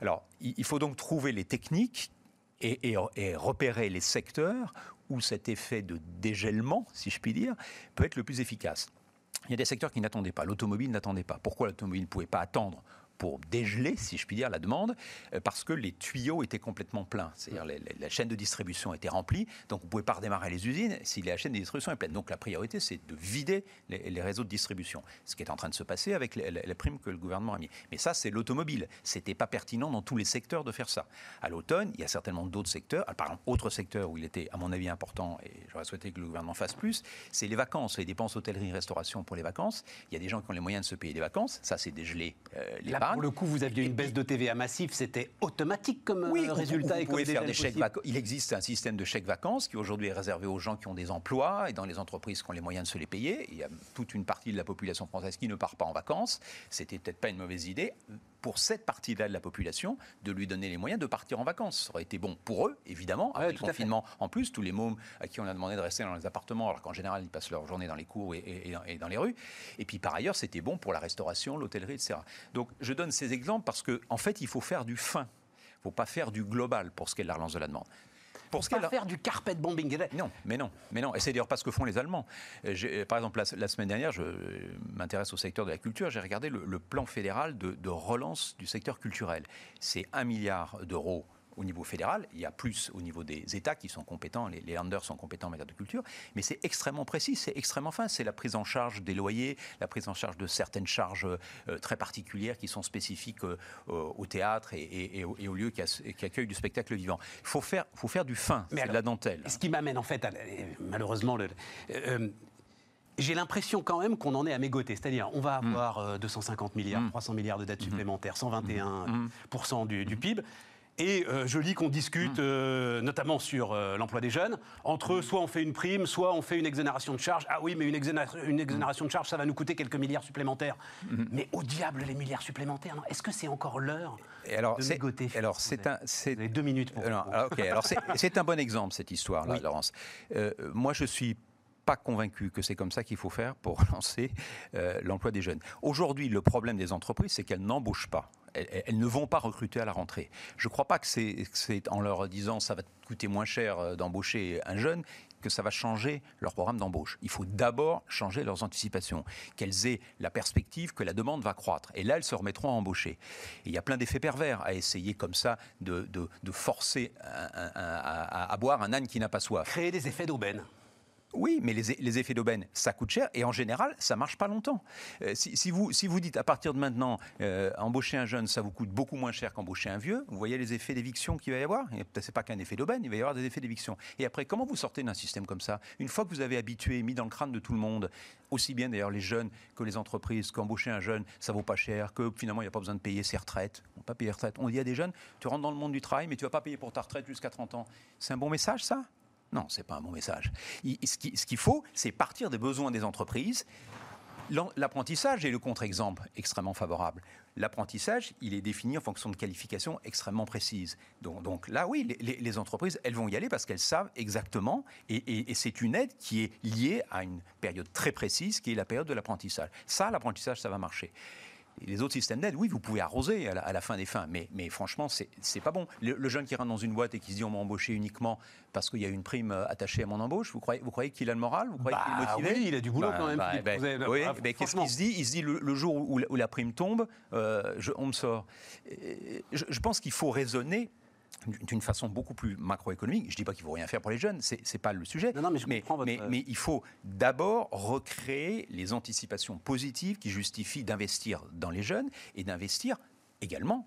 Alors, il, faut donc trouver les techniques et, et, et, repérer les secteurs où cet effet de dégèlement, si je puis dire, peut être le plus efficace. Il y a des secteurs qui n'attendaient pas. L'automobile n'attendait pas. Pourquoi l'automobile ne pouvait pas attendre pour dégeler, si je puis dire, la demande, euh, parce que les tuyaux étaient complètement pleins. C'est-à-dire la, la, chaîne de distribution était remplie, donc vous ne pouvez pas redémarrer les usines si la chaîne de distribution est pleine. Donc la priorité, c'est de vider les, les, réseaux de distribution, ce qui est en train de se passer avec les, les primes que le gouvernement a mis. Mais ça, c'est l'automobile. C'était pas pertinent dans tous les secteurs de faire ça. À l'automne, il y a certainement d'autres secteurs. Par exemple, autre secteur où il était, à mon avis, important, et j'aurais souhaité que le gouvernement fasse plus, c'est les vacances, les dépenses hôtellerie-restauration pour les vacances. Il y a des gens qui ont les moyens de se payer des vacances. Ça, c'est dégelé euh, les pour le coup, vous aviez une baisse de TVA massive, c'était automatique comme oui, résultat. Vous, vous pouvez faire des chèques vacances. Il existe un système de chèques vacances qui aujourd'hui est réservé aux gens qui ont des emplois et dans les entreprises qui ont les moyens de se les payer. Il y a toute une partie de la population française qui ne part pas en vacances. C'était peut-être pas une mauvaise idée pour cette partie-là de la population de lui donner les moyens de partir en vacances. Ça aurait été bon pour eux, évidemment, avec ouais, le confinement en plus, tous les mômes à qui on a demandé de rester dans les appartements, alors qu'en général, ils passent leur journée dans les cours et, et, et dans les rues. Et puis par ailleurs, c'était bon pour la restauration, l'hôtellerie, etc. Donc je donne ces exemples parce qu'en en fait, il faut faire du fin. Il ne faut pas faire du global pour ce qui est de la relance de la demande pour ce pas faire du carpet bombing. Non, mais non, mais non. Et c'est d'ailleurs pas ce que font les Allemands. Par exemple, la, la semaine dernière, je m'intéresse au secteur de la culture. J'ai regardé le, le, plan fédéral de, de relance du secteur culturel. C'est un milliard d'euros au niveau fédéral, il y a plus au niveau des États qui sont compétents, les, les landers sont compétents en matière de culture, mais c'est extrêmement précis, c'est extrêmement fin. C'est la prise en charge des loyers, la prise en charge de certaines charges euh, très particulières qui sont spécifiques euh, au théâtre et, aux lieux qui, accueillent du spectacle vivant. Il faut faire, faut faire du fin, c'est de la dentelle. Ce qui m'amène en fait, malheureusement, le, euh, j'ai l'impression quand même qu'on en est à mégoter. C'est-à-dire, on va mm. avoir 250 milliards, 300 mm. milliards de dettes mm. supplémentaires, 121% du, du PIB. Et euh, je lis qu'on discute, euh, notamment sur euh, l'emploi des jeunes, entre soit on fait une prime, soit on fait une exonération de charges. Ah oui, mais une, exonération de charges, ça va nous coûter quelques milliards supplémentaires. Mais au diable les milliards supplémentaires Est-ce que c'est encore l'heure de mégoter Alors, c'est un. C'est deux minutes pour. Alors, alors c'est un bon exemple cette histoire-là, Laurence. moi, je suis pas convaincu que c'est comme ça qu'il faut faire pour lancer l'emploi des jeunes. Aujourd'hui, le problème des entreprises, c'est qu'elles n'embauchent pas elles, ne vont pas recruter à la rentrée. Je ne crois pas que c'est en leur disant ça va coûter moins cher euh, d'embaucher un jeune que ça va changer leur programme d'embauche. Il faut d'abord changer leurs anticipations, qu'elles aient la perspective que la demande va croître. Et là, elles se remettront à embaucher. Il y a plein d'effets pervers à essayer comme ça de, forcer à, boire un âne qui n'a pas soif. Créer des effets d'aubaine. Oui, mais les, effets d'aubaine, ça coûte cher et en général, ça marche pas longtemps. Euh, si, vous, dites à partir de maintenant, euh, embaucher un jeune, ça vous coûte beaucoup moins cher qu'embaucher un vieux, vous voyez les effets d'éviction qu'il va y avoir? Ce n'est pas qu'un effet d'aubaine, il va y avoir des effets d'éviction. Et après, comment vous sortez d'un système comme ça? Une fois que vous avez habitué, mis dans le crâne de tout le monde, aussi bien d'ailleurs les jeunes que les entreprises, qu'embaucher un jeune, ça vaut pas cher, que finalement il n'y a pas besoin de payer ses retraites. On pas payer retraite. On dit à des jeunes, tu rentres dans le monde du travail, mais tu vas pas payer pour ta retraite jusqu'à 30 ans. C'est un bon message, ça? Non, ce n'est pas un bon message. ce qu'il faut, c'est partir des besoins des entreprises. L'apprentissage est le contre-exemple extrêmement favorable. L'apprentissage, il est défini en fonction de qualifications extrêmement précises. Donc, là, oui, les, entreprises, elles vont y aller parce qu'elles savent exactement, et, et c'est une aide qui est liée à une période très précise, qui est la période de l'apprentissage. Ça, l'apprentissage, ça va marcher les autres systèmes d'aide, oui, vous pouvez arroser à la, fin des fins, mais, mais franchement, c'est pas bon. Le, jeune qui rentre dans une boîte et qui se dit on m'a embauché uniquement parce qu'il y a une prime euh, attachée à mon embauche, vous croyez, vous croyez qu'il a le moral? Vous croyez qu'il est bah motivé? Oui, il a du boulot bah, quand même. Bah, oui, mais qu'est-ce qu'il se dit? Il se dit le, jour où, la prime tombe, euh, je, on me sort. Je, je pense qu'il faut raisonner d'une façon beaucoup plus macroéconomique. Je ne dis pas qu'il faut rien faire pour les jeunes, ce n'est pas le sujet. mais, il faut d'abord recréer les anticipations positives qui justifient d'investir dans les jeunes et d'investir également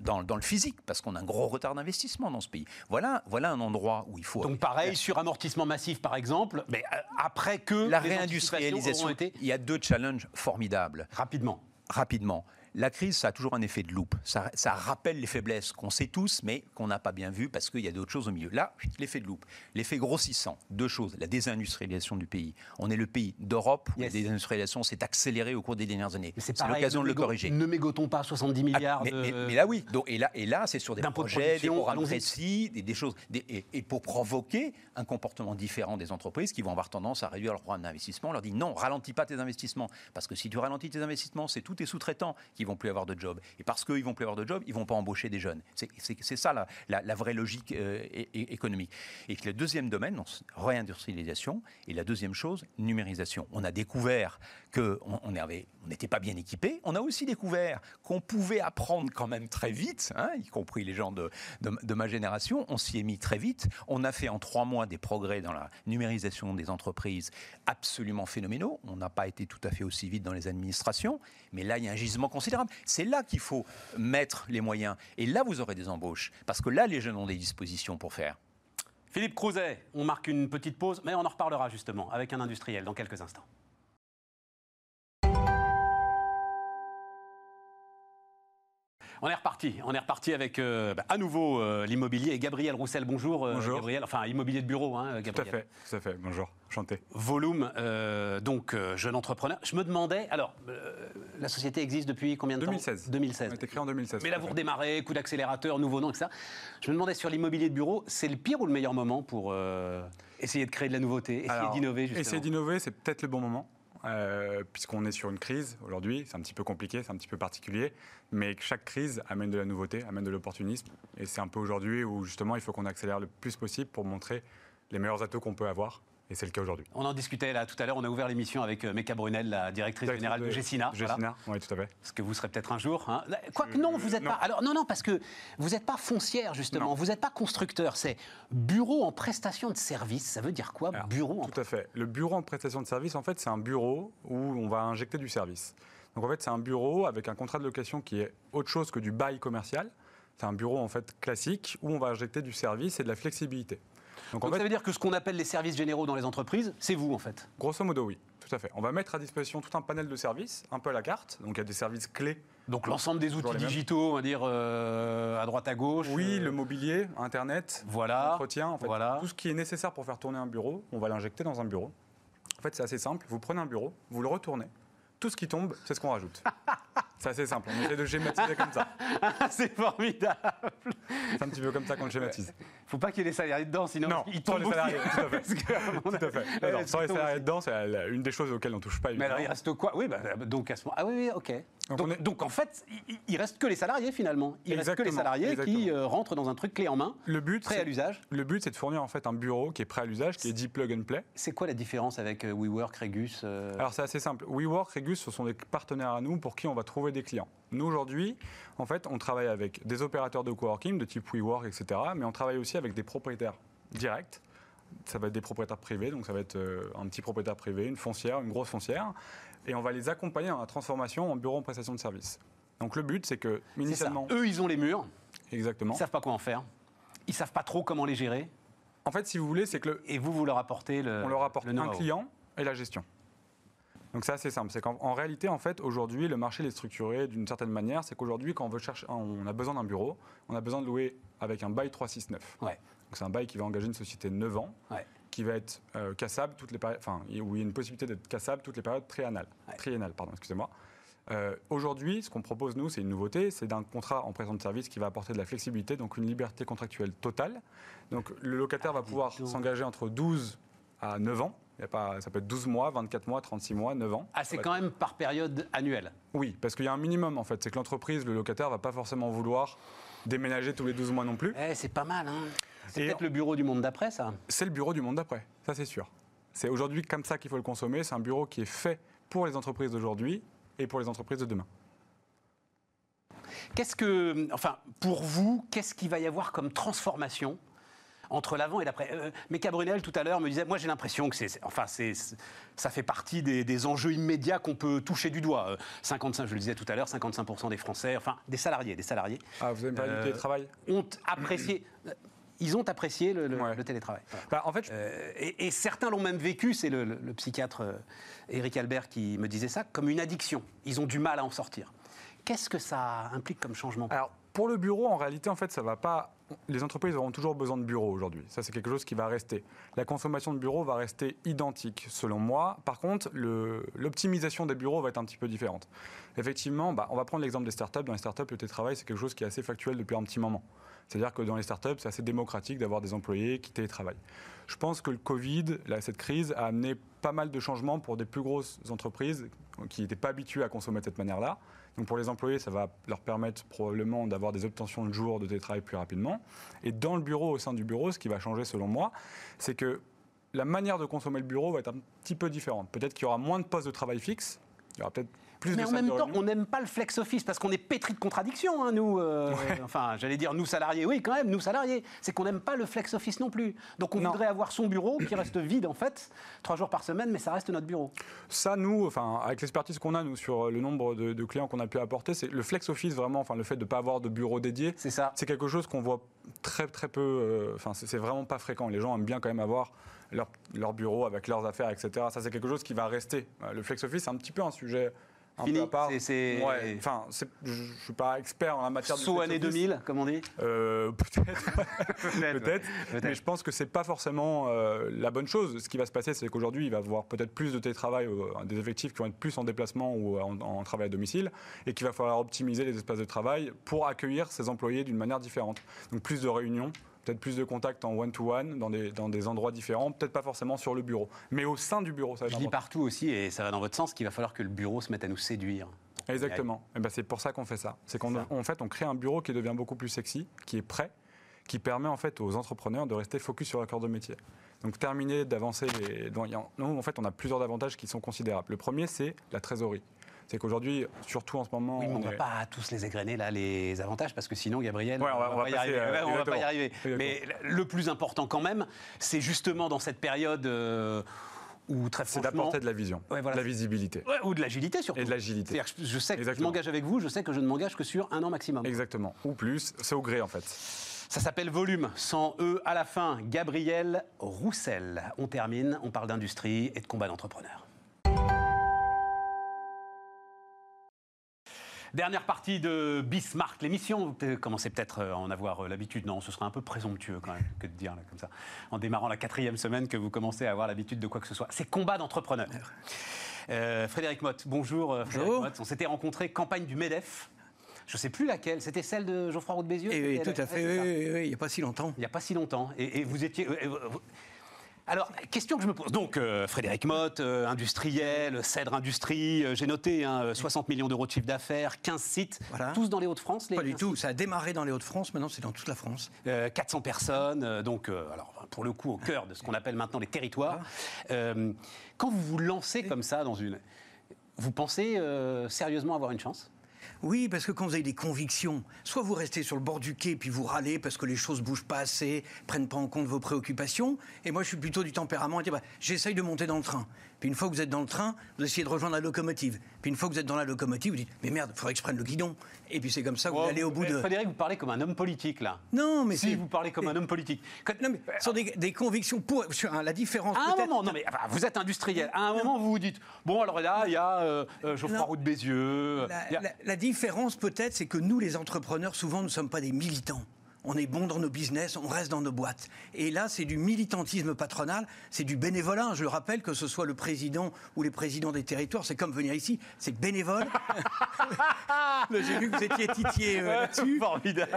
dans, le physique, parce qu'on a un gros retard d'investissement dans ce pays. Voilà, voilà un endroit où il faut... Donc pareil, sur amortissement massif par exemple, mais euh, après que... La réindustrialisation, il y a deux challenges formidables. Rapidement. Rapidement la crise, ça a toujours un effet de loupe. Ça, rappelle les faiblesses qu'on sait tous, mais qu'on n'a pas bien vues parce qu'il y a d'autres choses au milieu. Là, l'effet de loupe. L'effet grossissant. Deux choses. La désindustrialisation du pays. On est le pays d'Europe où la désindustrialisation s'est accélérée au cours des dernières années. C'est l'occasion de le corriger. Ne mégotons pas 70 milliards. Ah, mais, là, oui. et là, et là c'est sur des projets, des programmes précis, des, choses. et, pour provoquer un comportement différent des entreprises qui vont avoir tendance à réduire leur programme d'investissement. On leur dit non, ralentis pas tes investissements. Parce que si tu ralentis tes investissements, c'est tous tes sous-traitants qui vont plus avoir de job. Et parce qu'ils vont plus avoir de job, ils vont pas embaucher des jeunes. C'est ça la, vraie logique euh, économique. Et le deuxième domaine, réindustrialisation. Et la deuxième chose, numérisation. On a découvert qu'on on n'était pas bien équipé. On a aussi découvert qu'on pouvait apprendre quand même très vite, hein, y compris les gens de, de ma génération. On s'y est mis très vite. On a fait en trois mois des progrès dans la numérisation des entreprises absolument phénoménaux. On n'a pas été tout à fait aussi vite dans les administrations, mais là, il y a un gisement considérable. C'est là qu'il faut mettre les moyens. Et là, vous aurez des embauches. Parce que là, les jeunes ont des dispositions pour faire. Philippe Crouzet, on marque une petite pause, mais on en reparlera justement avec un industriel dans quelques instants. On est reparti. On est reparti avec euh, bah, à nouveau euh, l'immobilier et Gabriel Roussel. Bonjour, euh, bonjour. Gabriel. Enfin, immobilier de bureau, hein, Gabriel. Tout à fait, tout à fait. Bonjour, enchanté. Volume, donc jeune entrepreneur. Je me demandais, alors, la société existe depuis combien de 2016. temps 2016. Elle a été créée en 2016. Mais là, vous redémarrez, coup d'accélérateur, nouveau nom, etc. Je me demandais sur l'immobilier de bureau, c'est le pire ou le meilleur moment pour essayer de créer de la nouveauté, essayer d'innover Essayer d'innover, c'est peut-être le bon moment. Euh, puisqu'on est sur une crise aujourd'hui. C'est un petit peu compliqué, c'est un petit peu particulier, mais chaque crise amène de la nouveauté, amène de l'opportunisme. Et c'est un peu aujourd'hui où justement il faut qu'on accélère le plus possible pour montrer les meilleurs atouts qu'on peut avoir Et c'est le cas aujourd'hui. On en discutait là tout à l'heure, on a ouvert l'émission avec euh, Meka Brunel, la directrice générale de Gessina. Gessina, oui, tout à fait. Parce que vous serez peut-être un jour. Hein. Quoique non, vous n'êtes pas. Alors non, non, parce que vous n'êtes pas foncière justement, vous n'êtes pas constructeur. C'est bureau en prestation de service. Ça veut dire quoi, bureau en... Tout à fait. Le bureau en prestation de service, en fait, c'est un bureau où on va injecter du service. Donc en fait, c'est un bureau avec un contrat de location qui est autre chose que du bail commercial. C'est un bureau en fait classique où on va injecter du service et de la flexibilité. Donc, ça veut dire que ce qu'on appelle les services généraux dans les entreprises, c'est vous en fait Grosso modo, oui. Tout à fait. On va mettre à disposition tout un panel de services, un peu à la carte. Donc il y a des services clés. Donc l'ensemble des outils digitaux, on va dire euh, à droite à gauche. Oui, euh, le mobilier, Internet, voilà, l'entretien, en fait, voilà. tout ce qui est nécessaire pour faire tourner un bureau, on va l'injecter dans un bureau. En fait, c'est assez simple. Vous prenez un bureau, vous le retournez. Tout ce qui tombe, c'est ce qu'on rajoute. C'est assez simple, on essaie de schématiser comme ça. c'est formidable. C'est un petit peu comme ça qu'on le schématise. Faut pas qu'il y ait les salariés dedans, sinon non, ils tombent les salariés. Tout à fait. tout à fait. sans les salariés dedans, c'est une des choses auxquelles on touche pas. Mais alors il reste quoi? Oui, bah, donc à ce moment. Ah oui, oui, ok. Donc, donc, en fait, il, reste que les salariés finalement. Il reste que les salariés qui euh, rentrent dans un truc clé en main, le but, prêt à l'usage. Le but, c'est de fournir en fait un bureau qui est prêt à l'usage, qui est dit plug and play. C'est quoi la différence avec euh, WeWork, Regus euh? Alors c'est assez simple. WeWork, Regus, ce sont des partenaires à nous pour qui on va trouver des clients. Nous aujourd'hui, en fait, on travaille avec des opérateurs de coworking de type WeWork, etc. Mais on travaille aussi avec des propriétaires directs ça va être des propriétaires privés, donc ça va être un petit propriétaire privé, une foncière, une grosse foncière, et on va les accompagner dans la transformation en bureau en prestation de service. Donc le but, c'est que initialement, eux, ils ont les murs. Exactement. Ils savent pas quoi en faire. Ils savent pas trop comment les gérer. En fait, si vous voulez, c'est que le... et vous, vous leur apportez le. On leur apporte un client et la gestion. Donc c'est assez simple. C'est qu'en réalité, en fait, aujourd'hui, le marché est structuré d'une certaine manière. C'est qu'aujourd'hui, quand on veut chercher, on a besoin d'un bureau, on a besoin de louer avec un bail 369. Ouais. Donc c'est un bail qui va engager une société de 9 ans. Ouais qui va être euh, cassable toutes les enfin, où il y a une possibilité d'être cassable toutes les périodes triennales. triennales pardon, excusez-moi. Euh, aujourd'hui, ce qu'on propose, nous, c'est une nouveauté, c'est d'un contrat en présent de service qui va apporter de la flexibilité, donc une liberté contractuelle totale. Donc le locataire va pouvoir s'engager entre 12 à 9 ans. Il y a pas, ça peut être 12 mois, 24 mois, 36 mois, 9 ans. Ah, c'est quand même par période annuelle Oui, parce qu'il y a un minimum en fait. C'est que l'entreprise, le locataire, ne va pas forcément vouloir déménager tous les 12 mois non plus. Eh, c'est pas mal, hein c'est peut-être le bureau du monde d'après, ça C'est le bureau du monde d'après, ça c'est sûr. C'est aujourd'hui comme ça qu'il faut le consommer. C'est un bureau qui est fait pour les entreprises d'aujourd'hui et pour les entreprises de demain. Qu'est-ce que, enfin, pour vous, qu'est-ce qu'il va y avoir comme transformation entre l'avant et l'après? Euh, mais Cabrunel, tout à l'heure, me disait, moi j'ai l'impression que c'est, enfin, c'est, ça fait partie des, enjeux immédiats qu'on peut toucher du doigt. 55, euh, je le disais tout à l'heure, 55% des Français, enfin, des salariés, des salariés. Ah, vous avez parlé du télétravail? Ont apprécié ils ont apprécié le, télétravail. Bah, en fait, euh, et, certains l'ont même vécu, c'est le, psychiatre Eric Albert qui me disait ça, comme une addiction. Ils ont du mal à en sortir. Qu'est-ce que ça implique comme changement? Alors, pour le bureau, en réalité, en fait, ça va pas les entreprises auront toujours besoin de bureaux aujourd'hui. Ça, c'est quelque chose qui va rester. La consommation de bureaux va rester identique, selon moi. Par contre, l'optimisation des bureaux va être un petit peu différente. Effectivement, bah, on va prendre l'exemple des startups. Dans les startups, le télétravail, c'est quelque chose qui est assez factuel depuis un petit moment. C'est-à-dire que dans les startups, c'est assez démocratique d'avoir des employés qui télétravaillent. Je pense que le Covid, cette crise, a amené pas mal de changements pour des plus grosses entreprises qui n'étaient pas habituées à consommer de cette manière-là. Donc pour les employés, ça va leur permettre probablement d'avoir des obtentions de jours de télétravail plus rapidement. Et dans le bureau, au sein du bureau, ce qui va changer selon moi, c'est que la manière de consommer le bureau va être un petit peu différente. Peut-être qu'il y aura moins de postes de travail fixes. Il y aura peut-être mais en même temps, on n'aime pas le flex office parce qu'on est pétri de contradictions, hein, nous. Euh, enfin, j'allais dire nous salariés, oui, quand même, nous salariés. C'est qu'on n'aime pas le flex office non plus. Donc on voudrait avoir son bureau qui reste vide en fait, trois jours par semaine, mais ça reste notre bureau. Ça, nous, enfin, avec l'expertise qu'on a nous sur le nombre de, clients qu'on a pu apporter, c'est le flex office vraiment, enfin, le fait de ne pas avoir de bureau dédié. C'est ça. C'est quelque chose qu'on voit très très peu. Euh, enfin, c'est vraiment pas fréquent. Les gens aiment bien quand même avoir leur, leur, bureau avec leurs affaires, etc. Ça, c'est quelque chose qui va rester. Le flex office, c'est un petit peu un sujet un Fini. peu à part. C'est, ouais, enfin, je ne suis pas expert en la matière de. Sous année 2000, comme on dit euh, Peut-être. peut-être. mais je pense que ce n'est pas forcément euh, la bonne chose. Ce qui va se passer, c'est qu'aujourd'hui, il va y avoir peut-être plus de télétravail, euh, des effectifs qui vont être plus en déplacement ou en, travail à domicile, et qu'il va falloir optimiser les espaces de travail pour accueillir ces employés d'une manière différente. Donc plus de réunions, peut-être plus de contacts en one-to-one dans des, dans des endroits différents, peut-être pas forcément sur le bureau, mais au sein du bureau. Ça va Je lis partout aussi, et ça va dans votre sens, qu'il va falloir que le bureau se mette à nous séduire. Exactement. Et ben c'est pour ça qu'on fait ça. C'est qu'en fait, on crée un bureau qui devient beaucoup plus sexy, qui est prêt, qui permet en fait aux entrepreneurs de rester focus sur leur cœur de métier. Donc terminer d'avancer les... Nous, en fait, on a plusieurs avantages qui sont considérables. Le premier, c'est la trésorerie c'est qu'aujourd'hui, surtout en ce moment. Oui, mais on ne va pas tous les égrener là, les avantages, parce que sinon, Gabriel, on ne va, pas, y arriver. on va pas y arriver. Mais le plus important quand même, c'est justement dans cette période. Euh, où très C'est d'apporter de la vision, de la visibilité. ou de l'agilité surtout. Et de l'agilité. Je sais que je m'engage avec vous, je sais que je ne m'engage que sur un an maximum. Exactement. Ou plus, c'est au gré en fait. Ça s'appelle Volume, sans E à la fin. Gabriel Roussel. On termine, on parle d'industrie et de combat d'entrepreneurs. Dernière partie de Bismarck, l'émission. Vous commencez peut-être à en avoir euh, l'habitude. Non, ce serait un peu présomptueux quand même que de dire comme ça, en démarrant la quatrième semaine, que vous commencez à avoir l'habitude de quoi que ce soit. C'est combat d'entrepreneurs. Euh, Frédéric Motte, bonjour. Euh, Frédéric Motte. On s'était rencontrés campagne du MEDEF. Je ne sais plus laquelle, c'était celle de Geoffroy Roux de Bézieux Oui, tout à fait, oui, il n'y a pas si longtemps. Il n'y a pas si longtemps. Et, vous étiez. Alors, question que je me pose. Donc, euh, Frédéric Motte, euh, industriel, Cèdre Industrie, euh, j'ai noté 60 hein, millions d'euros de chiffre d'affaires, 15 sites, tous dans les Hauts-de-France Pas du tout, ça a démarré dans les Hauts-de-France, maintenant c'est dans toute la France. 400 personnes, donc, alors, pour le coup, au cœur de ce qu'on appelle maintenant les territoires. quand vous vous lancez comme ça dans une. Vous pensez sérieusement avoir une chance? Oui, parce que quand vous avez des convictions, soit vous restez sur le bord du quai puis vous râlez parce que les choses bougent pas assez, prennent pas en compte vos préoccupations. Et moi, je suis plutôt du tempérament à dire bah, j'essaye de monter dans le train. Puis une fois que vous êtes dans le train, vous essayez de rejoindre la locomotive. Puis une fois que vous êtes dans la locomotive, vous dites mais merde, il faudrait que je prenne le guidon. Et puis c'est comme ça que vous allez au bout de. Frédéric, vous parlez comme un homme politique là. Non, mais si vous parlez comme un homme politique. Non, mais ce sont des, convictions pour la différence. À un moment, non mais vous êtes industriel. À un moment, vous vous dites bon alors là, il y a euh, euh Geoffroy Roux de Bézieux. La, la différence peut-être, c'est que nous, les entrepreneurs, souvent, nous ne sommes pas des militants on est bon dans nos business, on reste dans nos boîtes. Et là, c'est du militantisme patronal, c'est du bénévolat. Je le rappelle, que ce soit le président ou les présidents des territoires, c'est comme venir ici, c'est bénévole. J'ai vu que vous étiez titié euh, là-dessus. Formidable.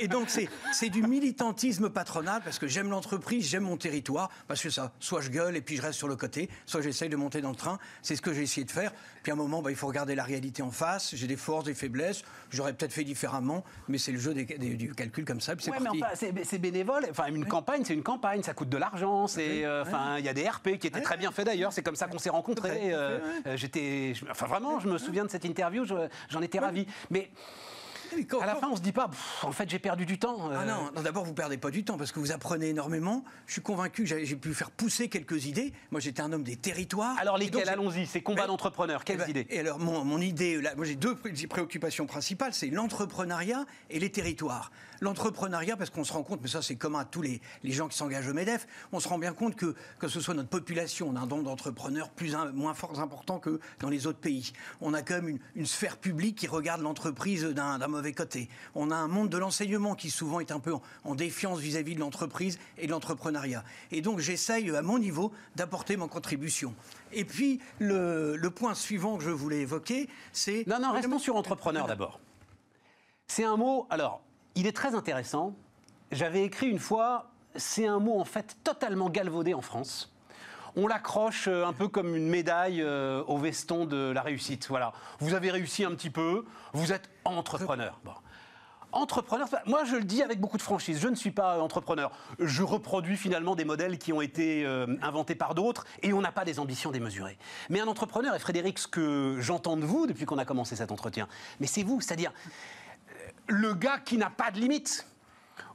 Et, donc, c'est du militantisme patronal parce que j'aime l'entreprise, j'aime mon territoire, parce que ça, soit je gueule et puis je reste sur le côté, soit j'essaye de monter dans le train. C'est ce que j'ai essayé de faire. Puis à un moment, bah, il faut regarder la réalité en face. J'ai des forces, des faiblesses. J'aurais peut-être fait différemment, mais c'est le jeu des, du calcul comme ça. c'est bénévole. Enfin, une campagne, c'est une campagne. Ça coûte de l'argent. C'est, euh, enfin, il y a des RP qui étaient très bien faits d'ailleurs. C'est comme ça qu'on s'est rencontrés. Euh, euh, j'étais, enfin, vraiment, je me souviens de cette interview. J'en étais ravi. Mais à la fin, on se dit pas, en fait, j'ai perdu du temps. Ah non, d'abord, vous perdez pas du temps parce que vous apprenez énormément. Je suis convaincu que j'ai pu faire pousser quelques idées. Moi, j'étais un homme des territoires. Alors, lesquelles? Allons-y, c'est combat d'entrepreneurs. Quelles eh ben, idées? Et alors, mon, mon idée, là, moi, j'ai deux préoccupations principales c'est l'entrepreneuriat et les territoires. L'entrepreneuriat, parce qu'on se rend compte, mais ça, c'est commun à tous les, les gens qui s'engagent au MEDEF, on se rend bien compte que, que ce soit notre population, on a un nombre d'entrepreneurs plus moins fort important que dans les autres pays. On a quand même une, une sphère publique qui regarde l'entreprise d'un mauvais côté. On a un monde de l'enseignement qui souvent est un peu en, défiance vis-à-vis de l'entreprise et de l'entrepreneuriat. Et donc j'essaye à mon niveau d'apporter mon contribution. Et puis le, point suivant que je voulais évoquer, c'est... Non, non, restons sur entrepreneur d'abord. C'est un mot, alors, il est très intéressant. J'avais écrit une fois, c'est un mot en fait totalement galvaudé en France on l'accroche euh, un peu comme une médaille euh, au veston de la réussite. Voilà, vous avez réussi un petit peu, vous êtes entrepreneur. Entrepreneur, moi je le dis avec beaucoup de franchise, je ne suis pas entrepreneur. Je reproduis finalement des modèles qui ont été euh, inventés par d'autres et on n'a pas des ambitions démesurées. Mais un entrepreneur, et Frédéric, ce que j'entends de vous depuis qu'on a commencé cet entretien, mais c'est vous, c'est-à-dire le gars qui n'a pas de limite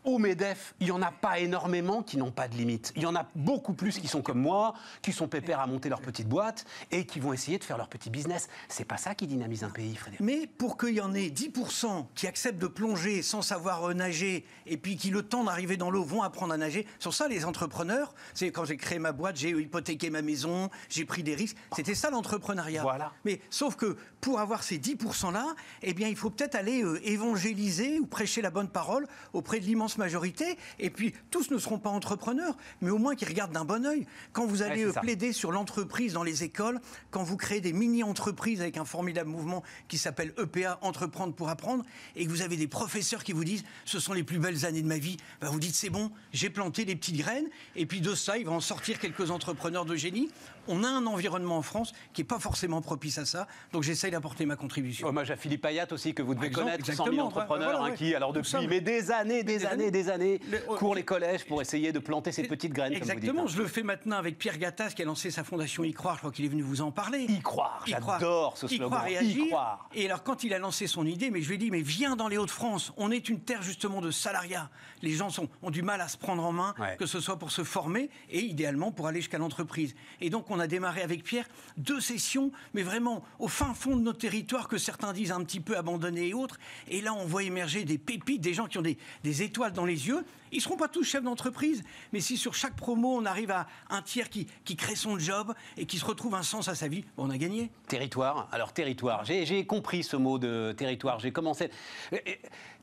au MEDEF, il n'y en a pas énormément qui n'ont pas de limite. Il y en a beaucoup plus qui sont comme moi, qui sont pépères à monter leur petite boîte et qui vont essayer de faire leur petit business. C'est pas ça qui dynamise un pays, Frédéric. Mais pour qu'il y en ait 10% qui acceptent de plonger sans savoir nager et puis qui, le temps d'arriver dans l'eau, vont apprendre à nager, sur ça, les entrepreneurs, c'est quand j'ai créé ma boîte, j'ai hypothéqué ma maison, j'ai pris des risques. C'était ça l'entrepreneuriat. Voilà. Mais sauf que pour avoir ces 10%-là, eh bien, il faut peut-être aller euh, évangéliser ou prêcher la bonne parole auprès de l'immense majorité. Et puis, tous ne seront pas entrepreneurs, mais au moins qu'ils regardent d'un bon oeil. Quand vous allez euh, plaider sur l'entreprise dans les écoles, quand vous créez des mini-entreprises avec un formidable mouvement qui s'appelle EPA, Entreprendre pour apprendre, et que vous avez des professeurs qui vous disent ce sont les plus belles années de ma vie, ben vous dites c'est bon, j'ai planté des petites graines, et puis de ça, il va en sortir quelques entrepreneurs de génie on a un environnement en France qui n'est pas forcément propice à ça. Donc j'essaye d'apporter ma contribution. Hommage à Philippe Payat aussi, que vous devez exemple, connaître, 100 000 exactement, entrepreneurs, voilà, hein, ouais. qui, alors ça, depuis mais- des années, des, Des années, années. des années, Le- oh, courent les collèges pour essayer de planter ces petites graines, comme vous Exactement, dites. je le fais maintenant avec Pierre Gattaz qui a lancé sa fondation Y Croire, je crois qu'il est venu vous en parler. Y croire, Y j'adore ce Y slogan. croire et Y agir. croire. Et alors quand il a lancé son idée, mais je lui ai dit, mais viens dans les Hauts-de-France, on est une terre justement de salariat. Les gens sont, ont du mal à se prendre en main, Ouais. que ce soit pour se former et idéalement pour aller jusqu'à l'entreprise. Et donc on a démarré avec Pierre deux sessions, mais vraiment au fin fond de nos territoires que certains disent un petit peu abandonnés et autres. Et là on voit émerger des pépites, des gens qui ont des, étoiles dans les yeux. Ils ne seront pas tous chefs d'entreprise, mais si sur chaque promo on arrive à un tiers qui, qui crée son job et qui se retrouve un sens à sa vie, on a gagné. Territoire. Alors, territoire. J'ai j'ai compris ce mot de territoire. J'ai commencé. Euh, euh,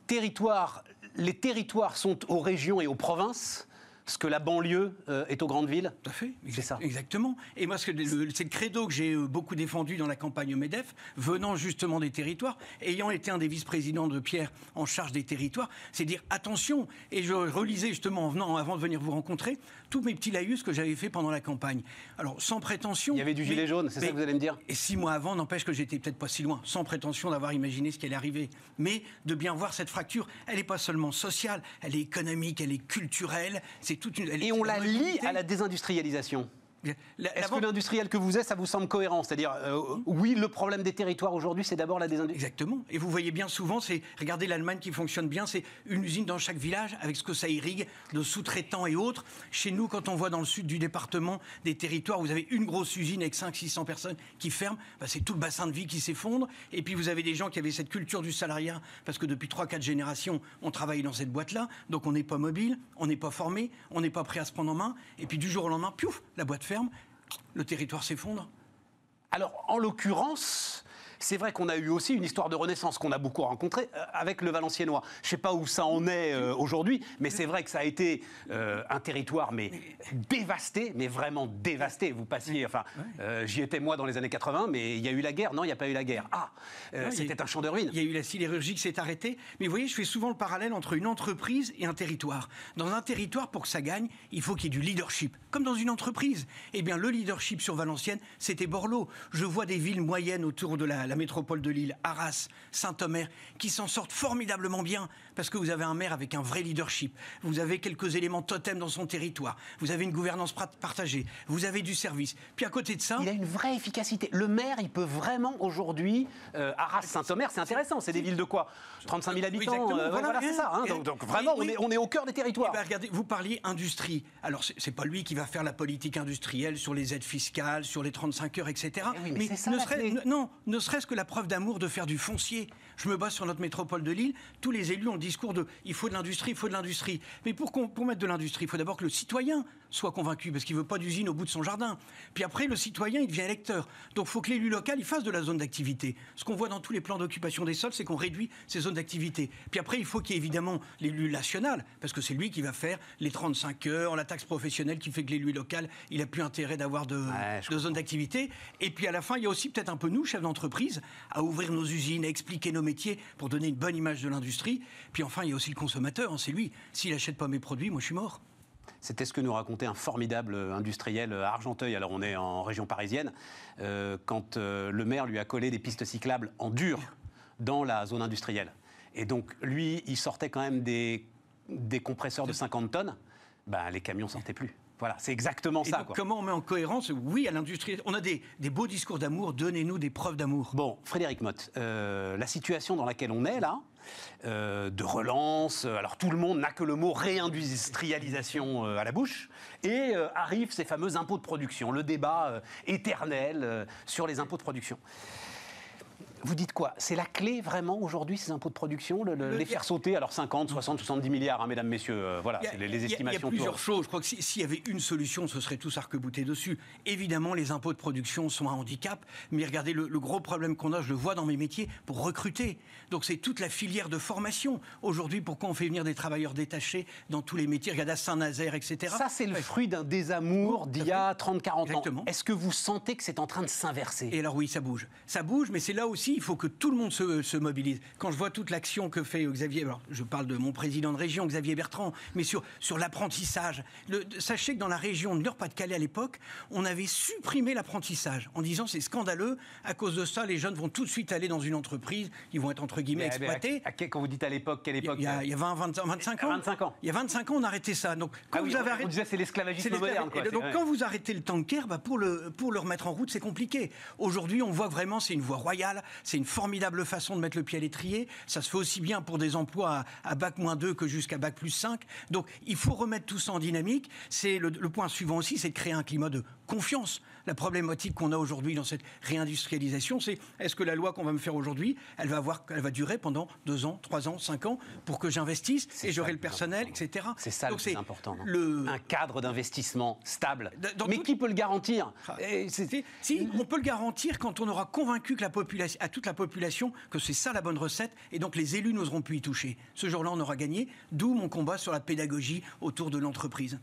Territoire. Les territoires sont aux régions et aux provinces, ce que la banlieue euh, est aux grandes villes? Tout à fait. C'est ça. Exactement. Et moi, le- c'est le credo que j'ai euh, beaucoup défendu dans la campagne au MEDEF, venant justement des territoires, ayant été un des vice-présidents de Pierre en charge des territoires, c'est dire attention. Et je relisais justement en venant, avant de venir vous rencontrer, tous mes petits laïus que j'avais fait pendant la campagne. Alors, sans prétention. Il y avait du gilet mais- jaune, c'est ça que vous allez me dire? Et six mois avant, n'empêche que j'étais peut-être pas si loin, sans prétention d'avoir imaginé ce qui allait arriver. Mais de bien voir cette fracture, elle n'est pas seulement sociale, elle est économique, elle est culturelle, c'est toute une. Et on la lie à la désindustrialisation. Est-ce que l'industriel que vous êtes, ça vous semble cohérent? C'est-à-dire, euh, oui, le problème des territoires aujourd'hui, c'est d'abord la désindustrialisation. Exactement. Et vous voyez bien souvent, c'est regardez l'Allemagne qui fonctionne bien, c'est une usine dans chaque village avec ce que ça irrigue de sous-traitants et autres. Chez nous, quand on voit dans le sud du département des territoires, vous avez une grosse usine avec 500-600 personnes qui ferment, bah, c'est tout le bassin de vie qui s'effondre. Et puis vous avez des gens qui avaient cette culture du salariat parce que depuis 3-4 générations, on travaille dans cette boîte-là, donc on n'est pas mobile, on n'est pas formé, on n'est pas prêt à se prendre en main. Et puis du jour au lendemain, piouf, la boîte ferme, le territoire s'effondre. Alors, en l'occurrence, c'est vrai qu'on a eu aussi une histoire de renaissance qu'on a beaucoup rencontrée euh, avec le Valenciennois. Je ne sais pas où ça en est euh, aujourd'hui, mais c'est vrai que ça a été euh, un territoire mais dévasté, mais vraiment dévasté. Vous passiez, enfin, euh, j'y étais moi dans les années 80, mais il y a eu la guerre. Non, il n'y a pas eu la guerre. Ah, c'était un champ de ruines. Il y a eu la sidérurgie qui s'est arrêtée. Mais vous voyez, je fais souvent le parallèle entre une entreprise et un territoire. Dans un territoire, pour que ça gagne, il faut qu'il y ait du leadership. Comme dans une entreprise. Eh bien, le leadership sur Valenciennes, c'était Borloo. Je vois des villes moyennes autour de la, la métropole de Lille, Arras, Saint-Omer, qui s'en sortent formidablement bien. Parce que vous avez un maire avec un vrai leadership. Vous avez quelques éléments totems dans son territoire. Vous avez une gouvernance partagée. Vous avez du service. Puis à côté de ça. Il a une vraie efficacité. Le maire, il peut vraiment aujourd'hui, euh, Arras, Saint-Omer, c'est intéressant. C'est des villes de quoi? 35 000 habitants. euh, voilà. voilà, c'est ça. hein. Donc, vraiment, oui. On, est, on est au cœur des territoires. Eh ben, regardez, vous parliez industrie. Alors, c'est pas lui qui va faire la politique industrielle sur les aides fiscales, sur les 35 heures, etc. Eh oui, mais c'est ça, ne serait- non, ne serait-ce que la preuve d'amour de faire du foncier. Je me base sur notre métropole de Lille. Tous les élus ont le discours de il faut de l'industrie, il faut de l'industrie. Mais pour, mettre de l'industrie, il faut d'abord que le citoyen soit convaincu, parce qu'il veut pas d'usine au bout de son jardin. Puis après, le citoyen, il devient électeur. Donc, il faut que l'élu local, il fasse de la zone d'activité. Ce qu'on voit dans tous les plans d'occupation des sols, c'est qu'on réduit ces zones d'activité. Puis après, il faut qu'il y ait évidemment l'élu national, parce que c'est lui qui va faire les 35 heures, la taxe professionnelle qui fait que l'élu local, il a plus intérêt d'avoir de, Ouais, de zones d'activité. Et puis à la fin, il y a aussi peut-être un peu nous, chefs d'entreprise, à ouvrir nos usines, à expliquer nos métiers pour donner une bonne image de l'industrie. Puis enfin, il y a aussi le consommateur, hein, c'est lui. S'il n'achète pas mes produits, moi je suis mort. C'était ce que nous racontait un formidable industriel à Argenteuil. Alors on est en région parisienne. euh, quand euh, le maire lui a collé des pistes cyclables en dur dans la zone industrielle. Et donc lui, il sortait quand même des, des compresseurs de 50 tonnes. Ben, les camions sortaient plus. Voilà, c'est exactement Et ça. donc, quoi. comment on met en cohérence Oui, à l'industrie. On a des, des beaux discours d'amour, donnez-nous des preuves d'amour. Bon, Frédéric Motte, euh, la situation dans laquelle on est là, euh, de relance, euh, alors tout le monde n'a que le mot réindustrialisation euh, à la bouche, et arrivent ces fameux impôts de production, le débat éternel sur les impôts de production. Vous dites quoi? C'est la clé vraiment aujourd'hui, ces impôts de production, le- le- Le- les faire sauter Alors 50, 60, 70 milliards, hein, mesdames, messieurs, euh, voilà, a- les, les estimations. Il y a tournent. plusieurs choses. Je crois que si- s'il y avait une solution, ce serait tous arc-boutés dessus. Évidemment, les impôts de production sont un handicap, mais regardez, le, le gros problème qu'on a, je le vois dans mes métiers, pour recruter. Donc c'est toute la filière de formation. Aujourd'hui, pourquoi on fait venir des travailleurs détachés dans tous les métiers? Regardez à Saint-Nazaire, etc. Ça, c'est le fruit d'un désamour d'il y a 30-40 ans. Exactement. Est-ce que vous sentez que c'est en train de s'inverser? Et alors oui, ça bouge. Ça bouge, mais c'est là aussi, il faut que tout le monde se, se mobilise. Quand je vois toute l'action que fait Xavier, alors je parle de mon président de région, Xavier Bertrand, mais sur, sur l'apprentissage. Sachez que dans la région de Nord-Pas-de-Calais à l'époque, on avait supprimé l'apprentissage en disant c'est scandaleux, à cause de ça, les jeunes vont tout de suite aller dans une entreprise, ils vont être entre guillemets Mais- mais exploités. à- à quel- quand vous dites à l'époque, quelle époque il y, a, il y a 20, 20, 25 ans. 25 ans. Il y a 25 ans, on a arrêté ça. Donc, quand Ah oui, vous avez arrêté. c'est l'esclavagisme moderne, quoi. Donc, quand vous arrêtez le tanker, bah, pour, le, pour le remettre en route, c'est compliqué. Aujourd'hui, on voit que vraiment, c'est une voie royale. C'est une formidable façon de mettre le pied à l'étrier. Ça se fait aussi bien pour des emplois à, bac moins 2 que jusqu'à bac plus 5. Donc, il faut remettre tout ça en dynamique. C'est le point suivant aussi, c'est de créer un climat de confiance. La problématique qu'on a aujourd'hui dans cette réindustrialisation, c'est est-ce que la loi qu'on va me faire aujourd'hui, elle va avoir, elle va durer pendant 2 ans, 3 ans, 5 ans pour que j'investisse et j'aurai le le personnel, etc. C'est ça le Donc, plus c'est important. Le, Un cadre d'investissement stable. Dans Mais tout- qui peut le garantir Ah. Et si, on peut le garantir quand on aura convaincu que la population, à toute la population que c'est ça la bonne recette, et donc les élus n'oseront plus y toucher. Ce jour-là, on aura gagné, d'où mon combat sur la pédagogie autour de l'entreprise.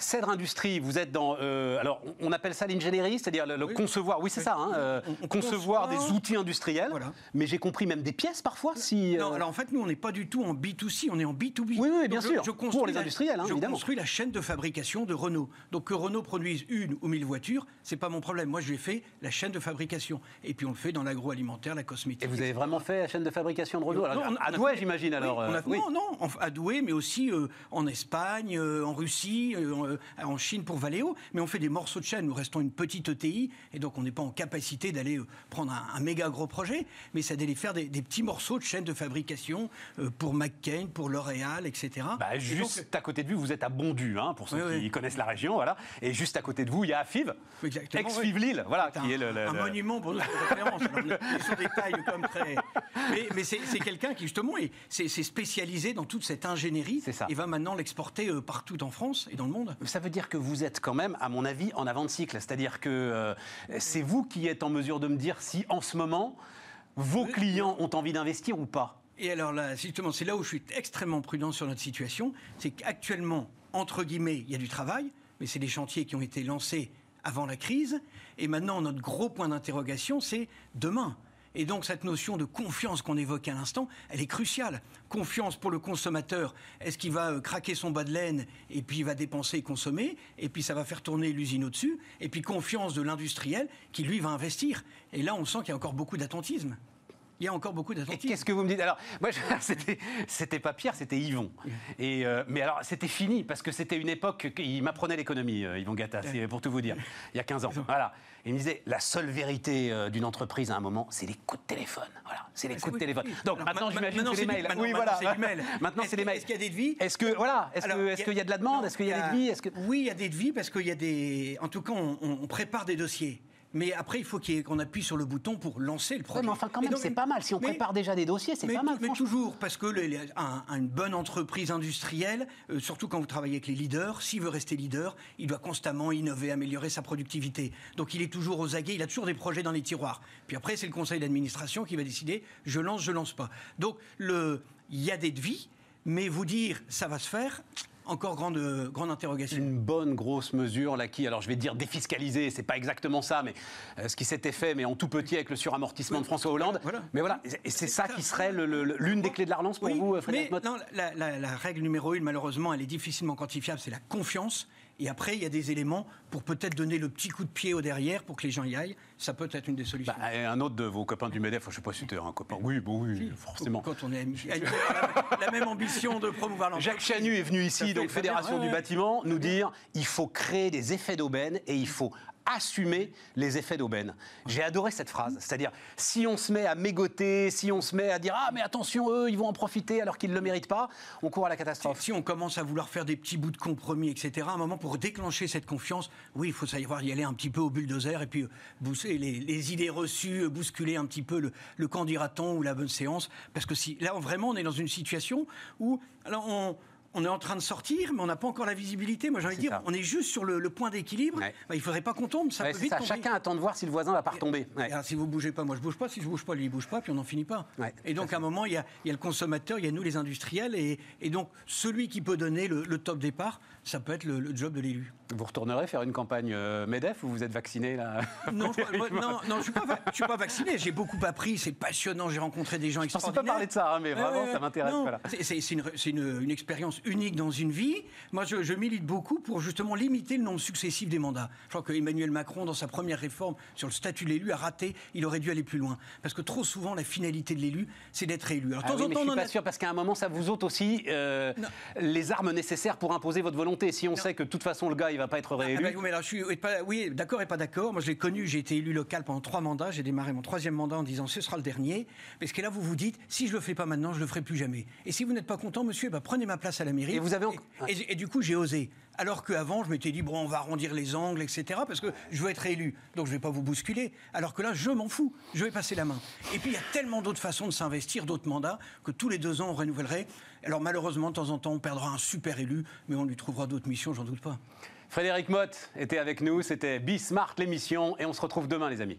Cèdre Industrie, vous êtes dans. euh, alors, on- appelle ça l'ingénierie, c'est-à-dire le, le Oui. concevoir. Oui, c'est Oui. ça. hein, euh, On- on concevoir des outils industriels. Voilà. Mais j'ai compris même des pièces parfois. Si. Non, euh, alors en fait, nous, on n'est pas du tout en B2C, on est en B2B. Oui, oui, bien Donc, sûr, construis pour les la- industriels, hein, je évidemment. construis la chaîne de fabrication de Renault. Donc que Renault produise une ou mille voitures, c'est pas mon problème. Moi, je lui fais la chaîne de fabrication. Et puis on le fait dans l'agroalimentaire, la cosmétique. Et vous avez vraiment fait la chaîne de fabrication de Renault Non, alors, on À Douai, fait- j'imagine alors. on a- oui. Non, non, à Douai, mais aussi en Espagne, en Russie, en Chine pour Valeo. Mais on fait des morceaux de chaîne. Nous restons une petite ETI et donc on n'est pas en capacité d'aller euh, prendre un, un méga gros projet, mais c'est d'aller faire des, des petits morceaux de chaîne de fabrication euh, pour McCain, pour L'Oréal, etc. Bah, Et juste donc, à côté de vous, vous êtes à Bondu, hein, pour ceux Oui, qui oui. connaissent la région, voilà. Et juste à côté de vous, il y a Afiv, ex-Fiv oui. Lille, voilà, qui un, est le, le- un le- monument pour notre référence. Alors, des tailles comme très. Mais, mais c'est quelqu'un qui, justement, est, c'est, c'est spécialisé dans toute cette ingénierie ça. et va maintenant l'exporter euh, partout en France et dans le monde. Ça veut dire que vous êtes quand même, à mon avis, en avant de cycle. C'est-à-dire que euh, c'est vous qui êtes en mesure de me dire si, en ce moment, vos Oui. clients ont envie d'investir ou pas. Et alors là, justement, c'est là où je suis extrêmement prudent sur notre situation. C'est qu'actuellement, entre guillemets, il y a du travail, mais c'est des chantiers qui ont été lancés avant la crise. Et maintenant, notre gros point d'interrogation, c'est demain. Et donc cette notion de confiance qu'on évoquait à l'instant, elle est cruciale. Confiance pour le consommateur. Est-ce qu'il va euh, craquer son bas de laine et puis il va dépenser et consommer et puis ça va faire tourner l'usine au-dessus Et puis confiance de l'industriel qui lui va investir. Et là, on sent qu'il y a encore beaucoup d'attentisme. Il y a encore beaucoup Et d'attentisme. Qu'est-ce que vous me dites? Alors, moi, c'était, pas Pierre, c'était Yvon. Et, euh, mais alors, c'était fini, parce que c'était une époque, il m'apprenait l'économie, euh, Yvon Gatta, pour tout vous dire, il y a 15 ans. Voilà. Il me disait, la seule vérité euh, d'une entreprise à un moment, c'est les coups de téléphone. Voilà, c'est les Ah, coups de téléphone. oui. Donc Alors, maintenant, ma- j'imagine que c'est les mails. maintenant- oui, voilà. Maintenant, c'est les mails. est-ce qu'il y a des devis? Est-ce que, voilà, est-ce y a- qu'il y a de la demande? Est-ce qu'il y a des devis? Que... Oui, il y a des devis parce qu'il y a des. En tout cas, on prépare des dossiers. Mais après, il faut qu'on appuie sur le bouton pour lancer le projet. Mais enfin, quand même, c'est pas mal. Si on mais- prépare déjà des dossiers, c'est pas mal. mais toujours, parce que un- une bonne entreprise industrielle, euh, surtout quand vous travaillez avec les leaders, s'il veut rester leader, il doit constamment innover, améliorer sa productivité. Donc il est toujours aux aguets, il a toujours des projets dans les tiroirs. Puis après, c'est le conseil d'administration qui va décider, je lance, je lance pas. Donc il y a des devis, mais vous dire ça va se faire, encore grande, grande interrogation. une bonne grosse mesure là qui, alors je vais dire défiscaliser, c'est pas exactement ça, mais euh, ce qui s'était fait, mais en tout petit avec le suramortissement de François Hollande. voilà. Mais voilà, et c'est ça qui serait l'une des clés de la relance pour Oui, vous, euh, mais Frédéric Motte non, la, la- la règle numéro une, malheureusement, elle est difficilement quantifiable, c'est la confiance. Et après, il y a des éléments pour peut-être donner le petit coup de pied au derrière pour que les gens y aillent. Ça peut être une des solutions. Bah, un autre de vos copains du MEDEF, je sais pas si c'était un copain. Oui, bon, oui, forcément. Quand on est la, la même ambition de promouvoir l'entreprise. Jacques Chanu est venu ici, donc Fédération ouais, du bâtiment, nous dire il faut créer des effets d'aubaine et il faut assumer les effets d'aubaine. J'ai adoré cette phrase, c'est-à-dire si on se met à mégoter, si on se met à dire ah mais attention eux ils vont en profiter alors qu'ils ne le méritent pas, on court à la catastrophe. Si on commence à vouloir faire des petits bouts de compromis, etc., à un moment, pour déclencher cette confiance, oui, il faut savoir y aller un petit peu au bulldozer et puis euh, bousser les, idées reçues, euh, bousculer un petit peu le, le quand dira-t-on ou la bonne séance. Parce que si, là, vraiment, on est dans une situation où alors on, on est en train de sortir, mais on n'a pas encore la visibilité. Moi, j'ai envie de dire, ça. on est juste sur le, le point d'équilibre. Ouais. Bah, il ne faudrait pas qu'on tombe. Ça Ouais, peut vite ça, tomber. chacun attend de voir si le voisin va pas retomber. Ouais. Alors, si vous bougez pas, moi je bouge pas. Si je bouge pas, lui il bouge pas, puis on n'en finit pas. Et donc à un moment, il y, a, il y a le consommateur, il y a nous les industriels, et, et donc celui qui peut donner le, le top départ, ça peut être le- le job de l'élu. Vous retournerez faire une campagne euh, MEDEF ou vous êtes vacciné là? Non, je, moi, non, non, je suis pas, je suis pas vacciné. J'ai beaucoup appris. C'est passionnant. J'ai rencontré des gens Je pensais pas extraordinaires. parler de ça, hein, mais vraiment, ça m'intéresse. voilà. c'est- une, c'est une- une expérience unique dans une vie. Moi, je, je milite beaucoup pour justement limiter le nombre successif des mandats. Je crois que Emmanuel Macron, dans sa première réforme sur le statut de l'élu, a raté. Il aurait dû aller plus loin. Parce que trop souvent, la finalité de l'élu, c'est d'être élu. Alors, de Ah temps oui, en mais temps, je on suis pas a- sûr parce qu'à un moment ça vous ôte aussi euh, les armes nécessaires pour imposer votre volonté. Si on sait que de toute façon le gars il va pas être Ah réélu, ben, oui, mais alors, je suis oui, pas- oui, d'accord et pas d'accord. Moi, je l'ai connu. J'ai été élu local pendant trois mandats. J'ai démarré mon troisième mandat en disant ce sera le dernier. Parce que là, vous vous dites si je le fais pas maintenant, je le ferai plus jamais. Et si vous n'êtes pas content, monsieur, ben, prenez ma place à la mairie. Et vous avez en- Et, et- et du coup, j'ai osé. Alors qu'avant, je m'étais dit bon, on va arrondir les angles, etc. Parce que je veux être élu, donc je vais pas vous bousculer. Alors que là, je m'en fous. Je vais passer la main. Et puis, il y a tellement d'autres façons de s'investir, d'autres mandats, que tous les deux ans, on renouvellerait. Alors malheureusement, de temps en temps, on perdra un super élu, mais on lui trouvera d'autres missions, j'en doute pas. Frédéric Motte était avec nous. C'était Bismart l'émission et on se retrouve demain les amis.